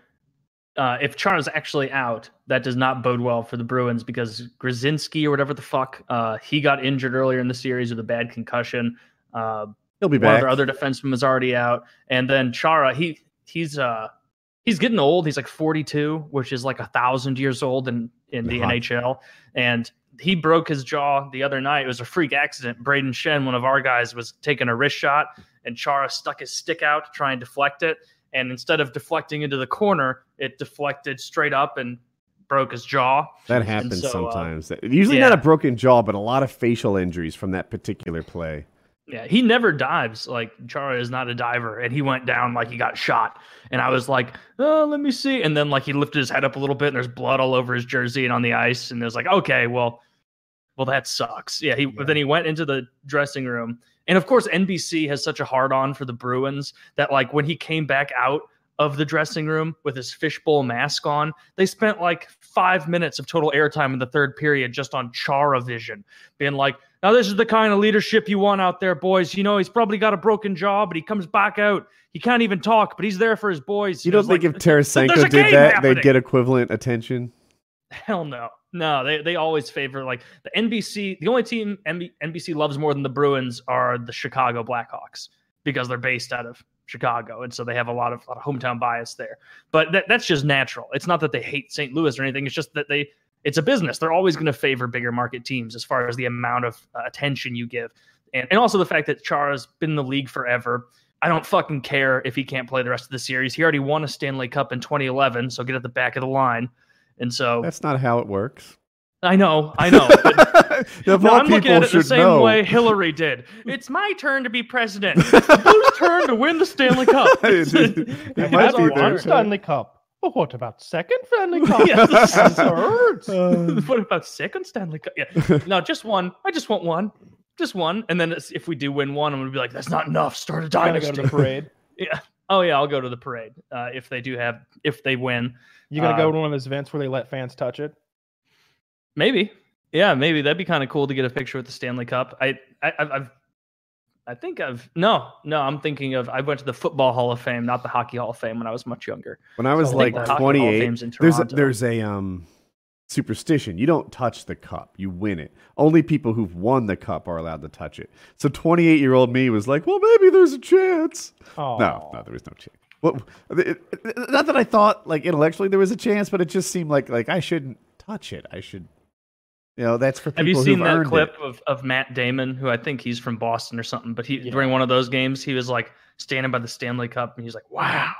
Speaker 5: uh, if Chara's actually out, that does not bode well for the Bruins because Grzinski or whatever the fuck, uh, he got injured earlier in the series with a bad concussion. Uh,
Speaker 1: He'll be
Speaker 5: one of
Speaker 1: back.
Speaker 5: their other defenseman is already out, and then Chara, he he's uh he's getting old. He's like 42, which is like a thousand years old in in the
Speaker 1: Hot.
Speaker 5: NHL, and he broke his jaw the other night. It was a freak accident. Brayden Schenn, one of our guys, was taking a wrist shot, and Chara stuck his stick out to try and deflect it. And instead of deflecting into the corner, it deflected straight up and broke his jaw.
Speaker 1: That happens
Speaker 5: so, uh,
Speaker 1: sometimes. Usually
Speaker 5: yeah.
Speaker 1: not a broken jaw, but a lot of facial injuries from that particular play.
Speaker 5: Yeah, he never dives. Like Chara is not a diver, and he went down like he got shot. And I was like, "Oh, let me see." And then like he lifted his head up a little bit, and there's blood all over his jersey and on the ice. And it was like, "Okay, well, well, that sucks." Yeah. He but then he went into the dressing room, and of course NBC has such a hard on for the Bruins that like when he came back out of the dressing room with his fishbowl mask on, they spent like five minutes of total airtime in the third period just on Chara vision, being like, now this is the kind of leadership you want out there, boys. You know, he's probably got a broken jaw, but he comes back out. He can't even talk, but he's there for his boys.
Speaker 1: You don't think
Speaker 5: like,
Speaker 1: if Tarasenko did that,
Speaker 5: happening.
Speaker 1: they'd get equivalent attention?
Speaker 5: Hell no. No, they, they always favor like the NBC. The only team NB NBC loves more than the Bruins are the Chicago Blackhawks because they're based out of Chicago, and so they have a lot of, a lot of hometown bias there. But that, that's just natural. It's not that they hate St. Louis or anything. It's just that they it's a business. They're always going to favor bigger market teams as far as the amount of uh, attention you give, and and also the fact that Chara's been in the league forever. I don't fucking care if he can't play the rest of the series. He already won a Stanley Cup in 2011, so get at the back of the line. And so
Speaker 1: That's not how it works.
Speaker 5: I know, I know. But
Speaker 1: Of
Speaker 5: no,
Speaker 1: all
Speaker 5: I'm looking at it the same
Speaker 1: know.
Speaker 5: way Hillary did. It's my turn to be president. It's Blues' turn to win the Stanley Cup.
Speaker 1: It- it- it might be
Speaker 5: water.
Speaker 1: their
Speaker 2: One Stanley Cup. But what about second Stanley Cup?
Speaker 5: Yes.
Speaker 2: Third.
Speaker 5: what about second Stanley Cup? Yeah, no, just one. I just want one, just one. And then if we do win one, I'm gonna be like, that's not enough. Start a dynasty.
Speaker 2: go to the parade.
Speaker 5: yeah. Oh yeah, I'll go to the parade uh, if they do have if they win.
Speaker 2: You gonna
Speaker 5: Uh,
Speaker 2: go to one of those events where they let fans touch it?
Speaker 5: Maybe. Yeah, maybe that'd be kind of cool to get a picture with the Stanley Cup. I, I, I've, I've, think I've no, no. I'm thinking of I went to the Football Hall of Fame, not the Hockey Hall of Fame, when I was much younger.
Speaker 1: When I was
Speaker 5: So
Speaker 1: like
Speaker 5: the Hockey Hall of
Speaker 1: 28,
Speaker 5: Fame's in
Speaker 1: there's a,
Speaker 5: Toronto.
Speaker 1: there's a um superstition. You don't touch the cup. You win it. Only people who've won the cup are allowed to touch it. So 28 year old me was like, well, maybe there's a chance.
Speaker 2: Oh
Speaker 1: No, no, there was no chance. Well, it- not that I thought like intellectually there was a chance, but it just seemed like like I shouldn't touch it. I should, you know, that's for people
Speaker 5: Have you seen that clip
Speaker 1: it.
Speaker 5: of, of Matt Damon, who I think he's from Boston or something? But he
Speaker 2: Yeah.
Speaker 5: during one of those games, he was like standing by the Stanley Cup, and he's like, "Wow,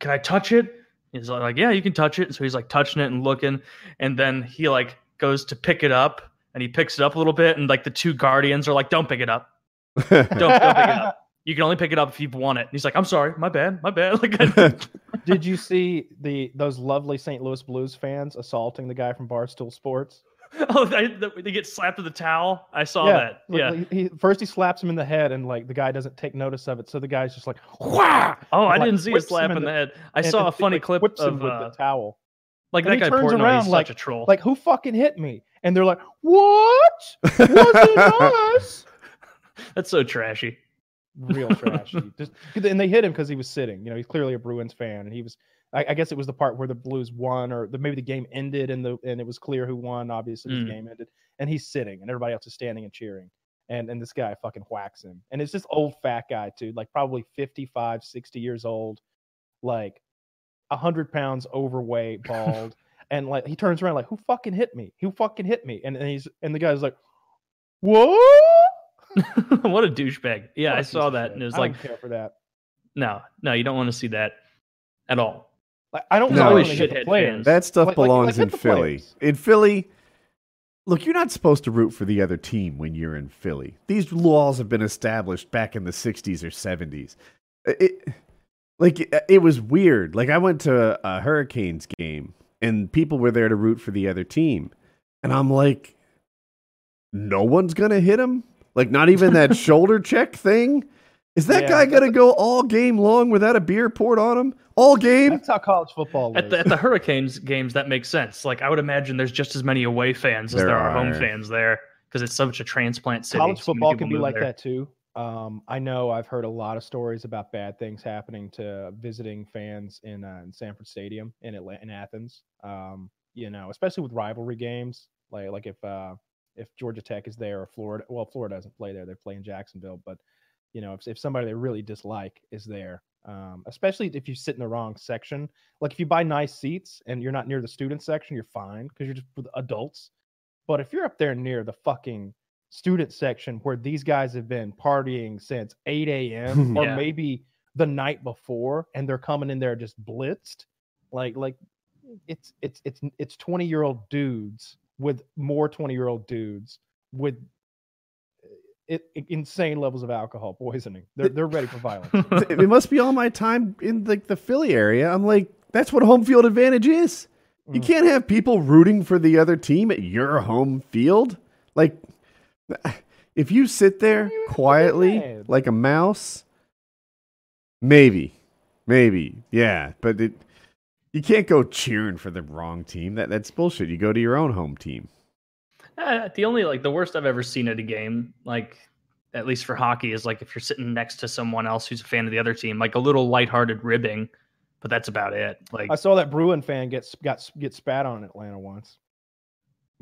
Speaker 5: can I touch it?" He's like, "Yeah, you can touch it." So he's like touching it and looking, and then he like goes to pick it up, and he picks it up a little bit, and like the two guardians are like, "Don't pick it up. Don't, don't pick it up. You can only pick it up if you've won it." And he's like, "I'm sorry, my bad, my bad." Like,
Speaker 2: Did you see the those lovely St. Louis Blues fans assaulting the guy from Barstool Sports?
Speaker 5: oh, they, they get slapped with a towel. I saw
Speaker 2: yeah,
Speaker 5: that. Yeah.
Speaker 2: like, he, first he slaps him in the head, and like the guy doesn't take notice of it, so the guy's just like, "Wah!"
Speaker 5: Oh, I
Speaker 2: like,
Speaker 5: didn't see a
Speaker 2: him
Speaker 5: slap
Speaker 2: in
Speaker 5: in the
Speaker 2: the-
Speaker 5: head. I
Speaker 2: and-
Speaker 5: saw a funny
Speaker 2: like,
Speaker 5: clip
Speaker 2: whips him
Speaker 5: of
Speaker 2: with
Speaker 5: uh,
Speaker 2: the towel.
Speaker 5: like
Speaker 2: Then
Speaker 5: that guy
Speaker 2: turns
Speaker 5: Portnoy.
Speaker 2: around
Speaker 5: He's
Speaker 2: like-
Speaker 5: such a troll.
Speaker 2: Like, who fucking hit me? And they're like, "What? Wasn't us?"
Speaker 5: That's so trashy.
Speaker 2: Real trashy. Just, and they hit him because he was sitting. You know, he's clearly a Bruins fan, and he was. I, I guess it was the part where the Blues won, or the, maybe the game ended, and the and it was clear who won. Obviously,
Speaker 5: Mm.
Speaker 2: the game ended, and he's sitting, and everybody else is standing and cheering. And and this guy fucking whacks him, and it's this old fat guy too, like probably 55, 60 years old, like hundred pounds overweight, bald, and like he turns around like, who fucking hit me? Who fucking hit me? And and he's and the guy's like, what?
Speaker 5: what a douchebag. Yeah,
Speaker 2: What
Speaker 5: I
Speaker 2: a
Speaker 5: saw that,
Speaker 2: shit.
Speaker 5: and it was
Speaker 2: I
Speaker 5: like,
Speaker 2: don't care for that.
Speaker 5: no, no, you don't want to see that at all.
Speaker 2: Like, I don't
Speaker 1: No.
Speaker 2: know
Speaker 1: Always
Speaker 2: when they hit the
Speaker 5: shithead
Speaker 2: players.
Speaker 5: fans.
Speaker 1: That stuff
Speaker 2: Like- like-
Speaker 1: belongs
Speaker 2: like,
Speaker 1: in Philly.
Speaker 2: players.
Speaker 1: In Philly, look, you're not supposed to root for the other team when you're in Philly. These laws have been established back in the 60s or 70s. It, like it, it was weird. Like I went to a Hurricanes game and people were there to root for the other team. And I'm like no one's going to hit him? Like not even that shoulder check thing? Is that
Speaker 2: Yeah,
Speaker 1: guy gonna go all game long without a beer poured on him? All game?
Speaker 2: That's how college football
Speaker 5: At the, at the Hurricanes games, that makes sense. Like I would imagine there's just as many away fans as
Speaker 1: There
Speaker 5: there, are home fans there because it's such a transplant city.
Speaker 2: college football
Speaker 5: people
Speaker 2: can be like
Speaker 5: there.
Speaker 2: that too. Um, I know I've heard a lot of stories about bad things happening to visiting fans in, uh, in Sanford Stadium in Atlanta, in Athens. Um, you know, especially with rivalry games, like like if uh, if Georgia Tech is there or Florida, well, Florida doesn't play there; they play in Jacksonville. But you know, if if somebody they really dislike is there, um, especially if you sit in the wrong section, like if you buy nice seats and you're not near the student section, you're fine because you're just with adults. But if you're up there near the fucking student section where these guys have been partying since 8 a.m. or maybe the night before and they're coming in there just blitzed like like it's it's it's it's 20 year old dudes with more 20 year old dudes with uh, it, insane levels of alcohol poisoning they're, they're ready for violence
Speaker 1: it must be all my time in like the Philly area. I'm like, that's what home field advantage is. You
Speaker 2: Mm.
Speaker 1: can't have people rooting for the other team at your home field. Like, if you sit there quietly
Speaker 2: mad.
Speaker 1: like a mouse, maybe, maybe, yeah, but it, you can't go cheering for the wrong team. That that's bullshit. You go to your own home team.
Speaker 5: Uh, the only like the worst I've ever seen at a game, like at least for hockey, is like if you're sitting next to someone else who's a fan of the other team, like a little lighthearted ribbing, but that's about it. Like
Speaker 2: i saw that bruin fan get got get spat on in atlanta once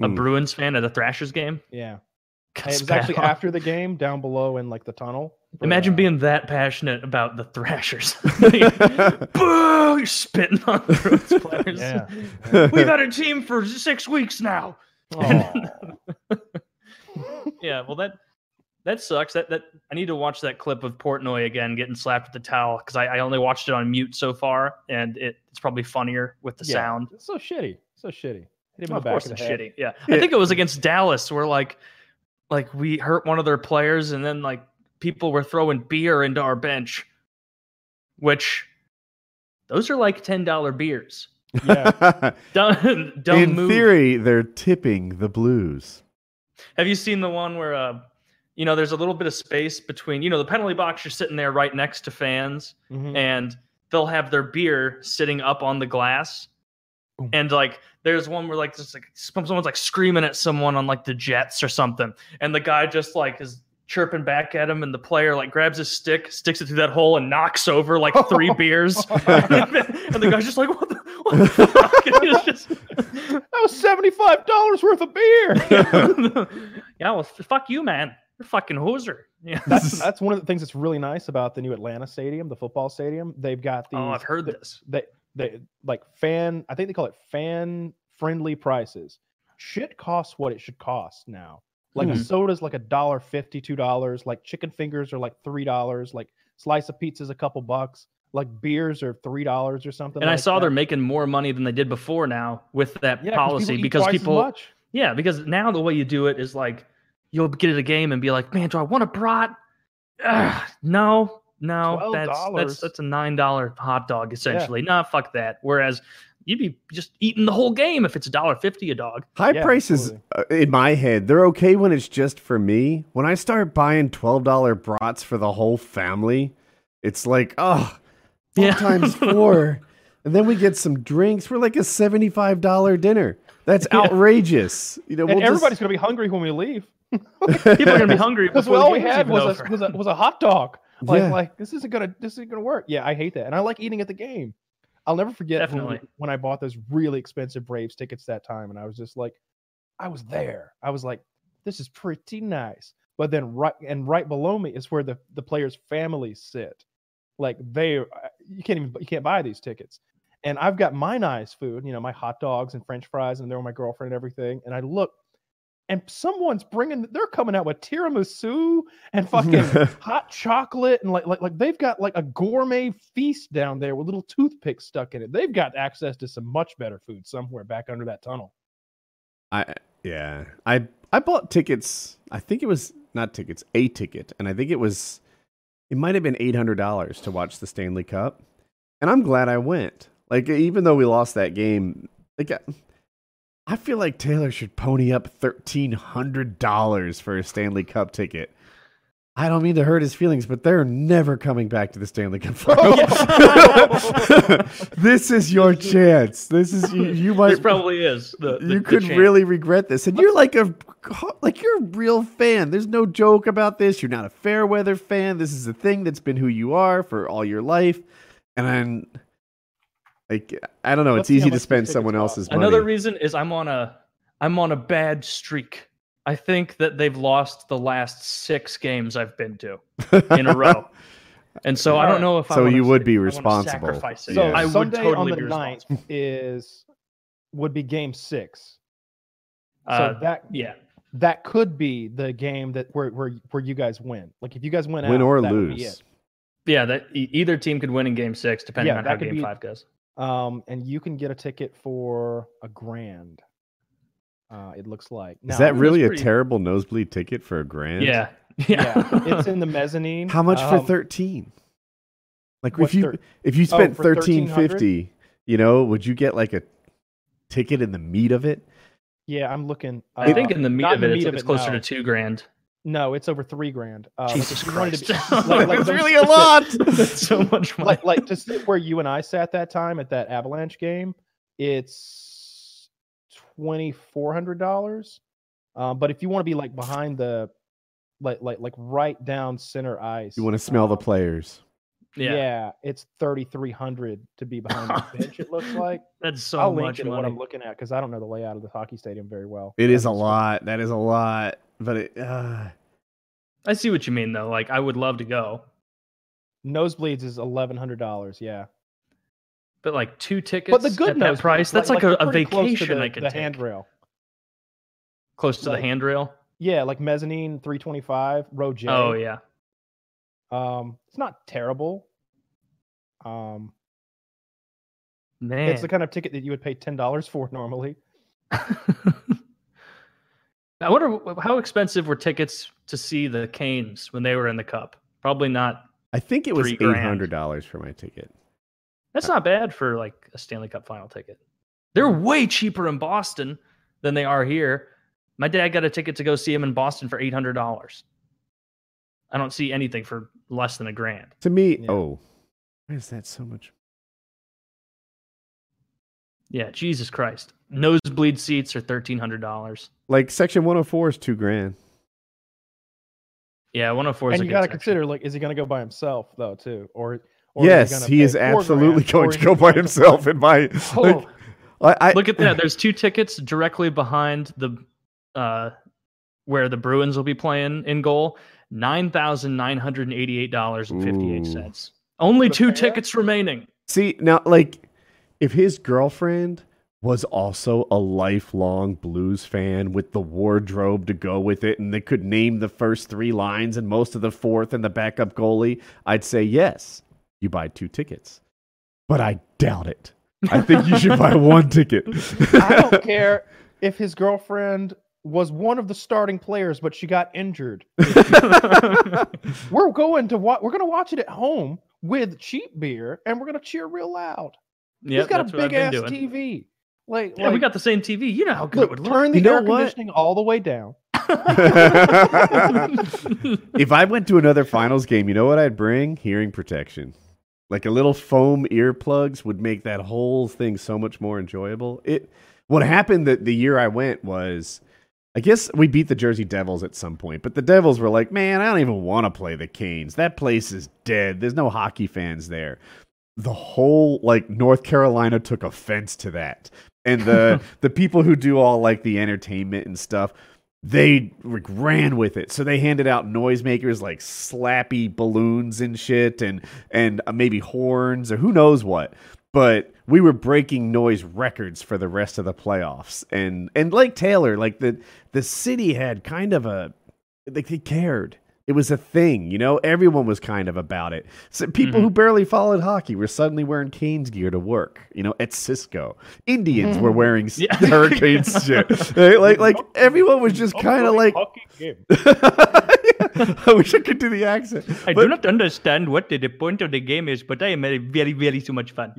Speaker 5: a
Speaker 1: Mm.
Speaker 5: Bruins fan at a Thrashers game.
Speaker 2: yeah
Speaker 5: got
Speaker 2: And it was
Speaker 5: spat
Speaker 2: actually
Speaker 5: on.
Speaker 2: after the game down below in like the tunnel for,
Speaker 5: Imagine
Speaker 2: uh,
Speaker 5: being that passionate about the Thrashers. Boo! You're spitting on the Bruins players.
Speaker 2: yeah
Speaker 5: We've had a team for six weeks now.
Speaker 2: Aw.
Speaker 5: Yeah, well that that sucks. That that I need to watch that clip of Portnoy again getting slapped with the towel because I, I only watched it on mute so far, and it, it's probably funnier with the
Speaker 2: Yeah,
Speaker 5: sound.
Speaker 2: it's so shitty so shitty Hit him in
Speaker 5: of
Speaker 2: back
Speaker 5: course,
Speaker 2: of
Speaker 5: it's
Speaker 2: head.
Speaker 5: shitty. Yeah.
Speaker 1: Yeah.
Speaker 5: I think it was against Dallas where like like we hurt one of their players, and then like people were throwing beer into our bench, which those are like ten dollar beers.
Speaker 2: Yeah.
Speaker 5: Don't don't
Speaker 1: In
Speaker 5: move.
Speaker 1: theory, they're tipping the Blues.
Speaker 5: Have you seen the one where uh you know there's a little bit of space between you know the penalty box you're sitting there right next to fans
Speaker 2: Mhm.
Speaker 5: and they'll have their beer sitting up on the glass
Speaker 2: Boom.
Speaker 5: and like there's one where like just like someone's like screaming at someone on like the jets or something. And the guy just like is chirping back at him and the player like grabs his stick sticks it through that hole and knocks over like three beers. And the guy's just like what the, what the fuck? Just
Speaker 2: that was $75 worth of beer.
Speaker 5: Yeah well fuck you man. You're a fucking hoser. Yeah.
Speaker 2: That's, that's one of the things that's really nice about the new Atlanta stadium, the football stadium. They've got oh, these.
Speaker 5: oh i've heard
Speaker 2: th-
Speaker 5: this.
Speaker 2: They, they like fan. I think they call it fan friendly prices. Shit costs what it should cost now. Like a
Speaker 5: Hmm.
Speaker 2: soda's like a dollar fifty, two dollars. Like chicken fingers are like three dollars. Like slice of pizza's a couple bucks. Like beers are three dollars or something.
Speaker 5: and I saw
Speaker 2: that.
Speaker 5: they're making more money than they did before now with that
Speaker 2: Yeah,
Speaker 5: policy because people yeah because now the way you do it is like you'll get at a game and be like man do I want a brat Ugh, no no that's
Speaker 2: $12.
Speaker 5: that's that's a nine dollar hot dog essentially nah fuck that whereas you'd be just eating the whole game if it's a dollar fifty a dog
Speaker 1: High
Speaker 2: Yeah,
Speaker 1: prices uh, in my head, they're okay when it's just for me. When I start buying $12 brats for the whole family, it's like, oh, four
Speaker 5: Yeah.
Speaker 1: times four. and then we get some drinks. We're like a $75 dinner. That's
Speaker 5: Yeah.
Speaker 1: outrageous. You know, we'll
Speaker 2: everybody's
Speaker 1: just,
Speaker 2: gonna be hungry when we leave.
Speaker 5: people are gonna be hungry
Speaker 2: Because all we had was a, was a was a hot dog. Like
Speaker 1: Yeah.
Speaker 2: like this isn't gonna this isn't gonna work. Yeah, I hate that, and I like eating at the game. I'll never forget when,
Speaker 5: Definitely.
Speaker 2: when I bought those really expensive Braves tickets that time, and I was just like, I was there. I was like, this is pretty nice. But then right and right below me is where the the players' families sit. Like they, uh, you can't even you can't buy these tickets. And I've got my nice food, you know, my hot dogs and French fries, and they're with my girlfriend and everything. And I look, and someone's bringing, they're coming out with tiramisu and fucking hot chocolate, and like like like they've got like a gourmet feast down there with little toothpicks stuck in it. They've got access to some much better food somewhere back under that tunnel.
Speaker 1: I yeah. I I bought tickets. I think it was not tickets, a ticket, and I think it was it might have been eight hundred dollars to watch the Stanley Cup, and I'm glad I went. Like even though we lost that game, like I, feel like Taylor should pony up thirteen hundred dollars for a Stanley Cup ticket. I don't mean to hurt his feelings, but they're never coming back to the Stanley Cup Finals. this is your chance. This is you, you might
Speaker 5: This probably is. The, the
Speaker 1: you could really regret this. And you're like a like you're a real fan. There's no joke about this. You're not a fair weather fan. This is a thing that's been who you are for all your life. And I'm like I don't know,
Speaker 2: Let's
Speaker 1: it's easy to spend
Speaker 2: tickets
Speaker 1: someone
Speaker 2: cost.
Speaker 1: else's money.
Speaker 5: Another reason is I'm on a I'm on a bad streak. I think that they've lost the last six games I've been to in a row. And so I don't know if I
Speaker 1: So
Speaker 5: wanna
Speaker 1: you would
Speaker 5: sa-
Speaker 1: be responsible.
Speaker 5: sacrifice it.
Speaker 2: So
Speaker 1: Yeah.
Speaker 5: I would
Speaker 2: Sunday
Speaker 5: totally
Speaker 2: on the 9th
Speaker 5: responsible.
Speaker 2: is would be game six. So
Speaker 5: Uh,
Speaker 2: that
Speaker 5: yeah.
Speaker 2: that could be the game that where where where you guys win. Like if you guys win,
Speaker 1: win
Speaker 2: out,
Speaker 1: or
Speaker 2: that would be
Speaker 1: lose.
Speaker 2: it.
Speaker 5: Yeah, that e- either team could win in game six, depending
Speaker 2: Yeah,
Speaker 5: on how game
Speaker 2: be-
Speaker 5: five goes.
Speaker 2: Um, and you can get a ticket for a grand. Uh, it looks like.
Speaker 1: Is that really a terrible nosebleed ticket for a grand?
Speaker 5: Yeah.
Speaker 2: Yeah,
Speaker 5: Yeah.
Speaker 2: it's in the mezzanine.
Speaker 1: How much for
Speaker 2: Um,
Speaker 1: 13? Like if you
Speaker 2: thir-
Speaker 1: if you
Speaker 2: Oh,
Speaker 1: spent
Speaker 2: for
Speaker 1: 1350, you know, would you get like a ticket in the meat of it?
Speaker 2: Yeah, I'm looking.
Speaker 5: I think
Speaker 2: uh,
Speaker 5: in the meat of it,
Speaker 2: the
Speaker 5: it's,
Speaker 2: of
Speaker 5: it's
Speaker 2: it,
Speaker 5: closer
Speaker 2: no.
Speaker 5: to two grand.
Speaker 2: No, it's over three grand. Uh,
Speaker 5: Jesus
Speaker 2: if you wanted to be-
Speaker 5: Christ.
Speaker 2: like- like
Speaker 1: It's really a lot.
Speaker 5: That's so much money.
Speaker 2: like like to sit where you and I sat that time at that Avalanche game, it's twenty four hundred dollars. Um, but if you want to be like behind the, like like like right down center ice,
Speaker 1: You want to smell the
Speaker 2: um,
Speaker 1: players.
Speaker 2: Yeah.
Speaker 5: yeah.
Speaker 2: it's thirty three hundred to be behind the bench. It looks like.
Speaker 5: That's so
Speaker 2: I'll link
Speaker 5: much
Speaker 2: it at what. I'm looking at because I don't know the layout of the hockey stadium very well.
Speaker 1: It
Speaker 2: I
Speaker 1: a
Speaker 2: just-
Speaker 1: lot. That is a lot. But it uh,
Speaker 5: I see what you mean, though. Like, I would love to go,
Speaker 2: Nosebleeds is eleven hundred dollars. Yeah,
Speaker 5: but like two tickets
Speaker 2: but the good
Speaker 5: at that price, that's like,
Speaker 2: they're
Speaker 5: a, a
Speaker 2: pretty close to
Speaker 5: vacation
Speaker 2: the,
Speaker 5: I could
Speaker 2: the
Speaker 5: take.
Speaker 2: handrail.
Speaker 5: Close to
Speaker 2: like-
Speaker 5: the handrail.
Speaker 2: Yeah, like mezzanine three twenty five row J.
Speaker 5: Oh yeah.
Speaker 2: Um, it's not terrible. Um,
Speaker 5: Man.
Speaker 2: it's the kind of ticket that you would pay ten dollars for normally.
Speaker 5: I wonder how expensive were tickets to see the Canes when they were in the Cup. Probably not.
Speaker 1: I think it was
Speaker 5: Three
Speaker 1: eight
Speaker 5: grand.
Speaker 1: hundred dollars for my ticket.
Speaker 5: That's uh, not bad for like a Stanley Cup final ticket. They're mm-hmm. way cheaper in Boston than they are here. My dad got a ticket to go see him in Boston for eight hundred dollars. I don't see anything for less than a grand.
Speaker 1: To me,
Speaker 2: Yeah.
Speaker 1: oh, why is that so much?
Speaker 5: Yeah, Jesus Christ. Nosebleed seats are thirteen hundred dollars.
Speaker 1: Like section one hundred four is two grand.
Speaker 5: Yeah, one hundred four is
Speaker 2: and
Speaker 5: a
Speaker 2: you got to consider, like, is he going to go by himself though, too, or? or
Speaker 1: yes,
Speaker 2: gonna
Speaker 1: he is absolutely
Speaker 2: grand,
Speaker 1: going to go by himself. In my, like, I, I
Speaker 5: Look at that. There's two tickets directly behind the uh where the Bruins will be playing in goal. Nine thousand nine hundred and eighty-eight dollars and fifty-eight cents. Only two tickets remaining.
Speaker 1: See now, like, if his girlfriend was also a lifelong blues fan with the wardrobe to go with it, and they could name the first three lines and most of the fourth and the backup goalie, I'd say yes, you buy two tickets. But I doubt it. I think you should buy one ticket.
Speaker 2: I don't care if his girlfriend was one of the starting players, but she got injured. we're going to watch. We're going to watch it at home with cheap beer, and we're going to cheer real loud.
Speaker 5: Yeah,
Speaker 2: He's got a
Speaker 5: that's what I've
Speaker 2: big ass
Speaker 5: doing.
Speaker 2: TV. Like,
Speaker 5: Yeah, we got the same TV. You know how good
Speaker 2: look,
Speaker 5: it would look.
Speaker 2: turn the
Speaker 1: You know
Speaker 2: air
Speaker 1: what?
Speaker 2: conditioning all the way down.
Speaker 1: if I went to another finals game, you know what I'd bring? Hearing protection. Like a little foam earplugs would make that whole thing so much more enjoyable. It what happened that the year I went was I guess we beat the Jersey Devils at some point, but the Devils were like, "Man, I don't even want to play the Canes. That place is dead. There's no hockey fans there." The whole like North Carolina took offense to that. And the the people who do all like the entertainment and stuff, they like, ran with it. So they handed out noisemakers like slappy balloons and shit, and and uh, maybe horns or who knows what. But we were breaking noise records for the rest of the playoffs, and and like Taylor, like the the city had kind of a like they cared. It was a thing, you know. Everyone was kind of about it. So people who barely followed hockey were suddenly wearing Canes gear to work. You know, at Cisco, Indians were wearing
Speaker 5: Yeah.
Speaker 1: Hurricanes shit. Right? Like, like everyone was just kind of like.
Speaker 2: hockey game.
Speaker 1: I wish I could do the accent.
Speaker 5: I
Speaker 1: But-
Speaker 5: do not understand what the, the point of the game is, but I am very, very, very so much fun.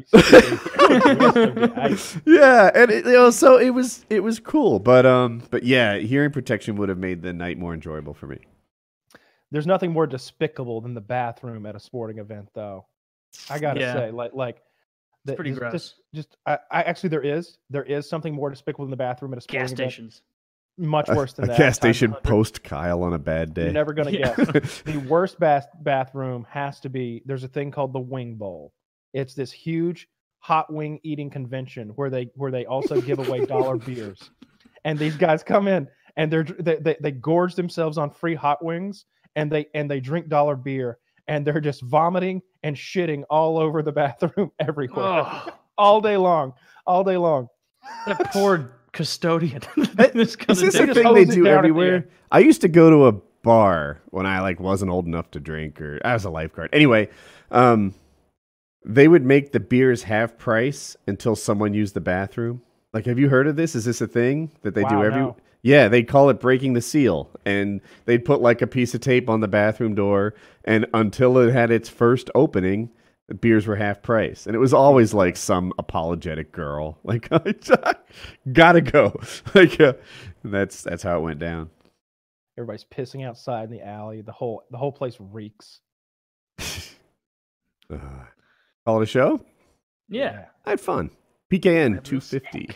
Speaker 1: yeah, and it, you know, so it was it was cool, but um, but yeah, hearing protection would have made the night more enjoyable for me.
Speaker 2: There's nothing more despicable than the bathroom at a sporting event, though. I gotta
Speaker 5: Yeah.
Speaker 2: say, like, like the-
Speaker 5: pretty
Speaker 2: just-
Speaker 5: gross.
Speaker 2: Just, just I, I actually there is there is something more despicable than the bathroom at a sporting
Speaker 5: Gas
Speaker 2: event.
Speaker 5: stations.
Speaker 2: Much worse than
Speaker 1: a
Speaker 2: that.
Speaker 1: gas station post Kyle on a bad day.
Speaker 2: You're never gonna
Speaker 5: Yeah.
Speaker 2: guess. the worst bath bathroom has to be there's a thing called the wing bowl it's this huge hot wing eating convention where they where they also give away dollar beers and these guys come in and they're they, they, they gorge themselves on free hot wings and they and they drink dollar beer and they're just vomiting and shitting all over the bathroom everywhere
Speaker 5: Oh,
Speaker 2: all day long all day long
Speaker 5: that poor custodian.
Speaker 1: Is
Speaker 5: This kinda
Speaker 1: this a
Speaker 5: thing.
Speaker 1: they do
Speaker 2: down at the
Speaker 1: everywhere? I used to go to a bar when I like wasn't old enough to drink, or I was a lifeguard. Anyway, um, they would make the beers half price until someone used the bathroom. Like, have you heard of this? Is this a thing that they do every?
Speaker 2: no.
Speaker 1: Yeah, they'd call it breaking the seal, and they'd put like a piece of tape on the bathroom door, and until it had its first opening, the beers were half price, and it was always like some apologetic girl, like gotta go, like uh, that's that's how it went down.
Speaker 2: everybody's pissing outside in the alley the whole the whole place reeks
Speaker 1: Uh, call it a show.
Speaker 5: Yeah.
Speaker 1: I had fun. PKN two fifty.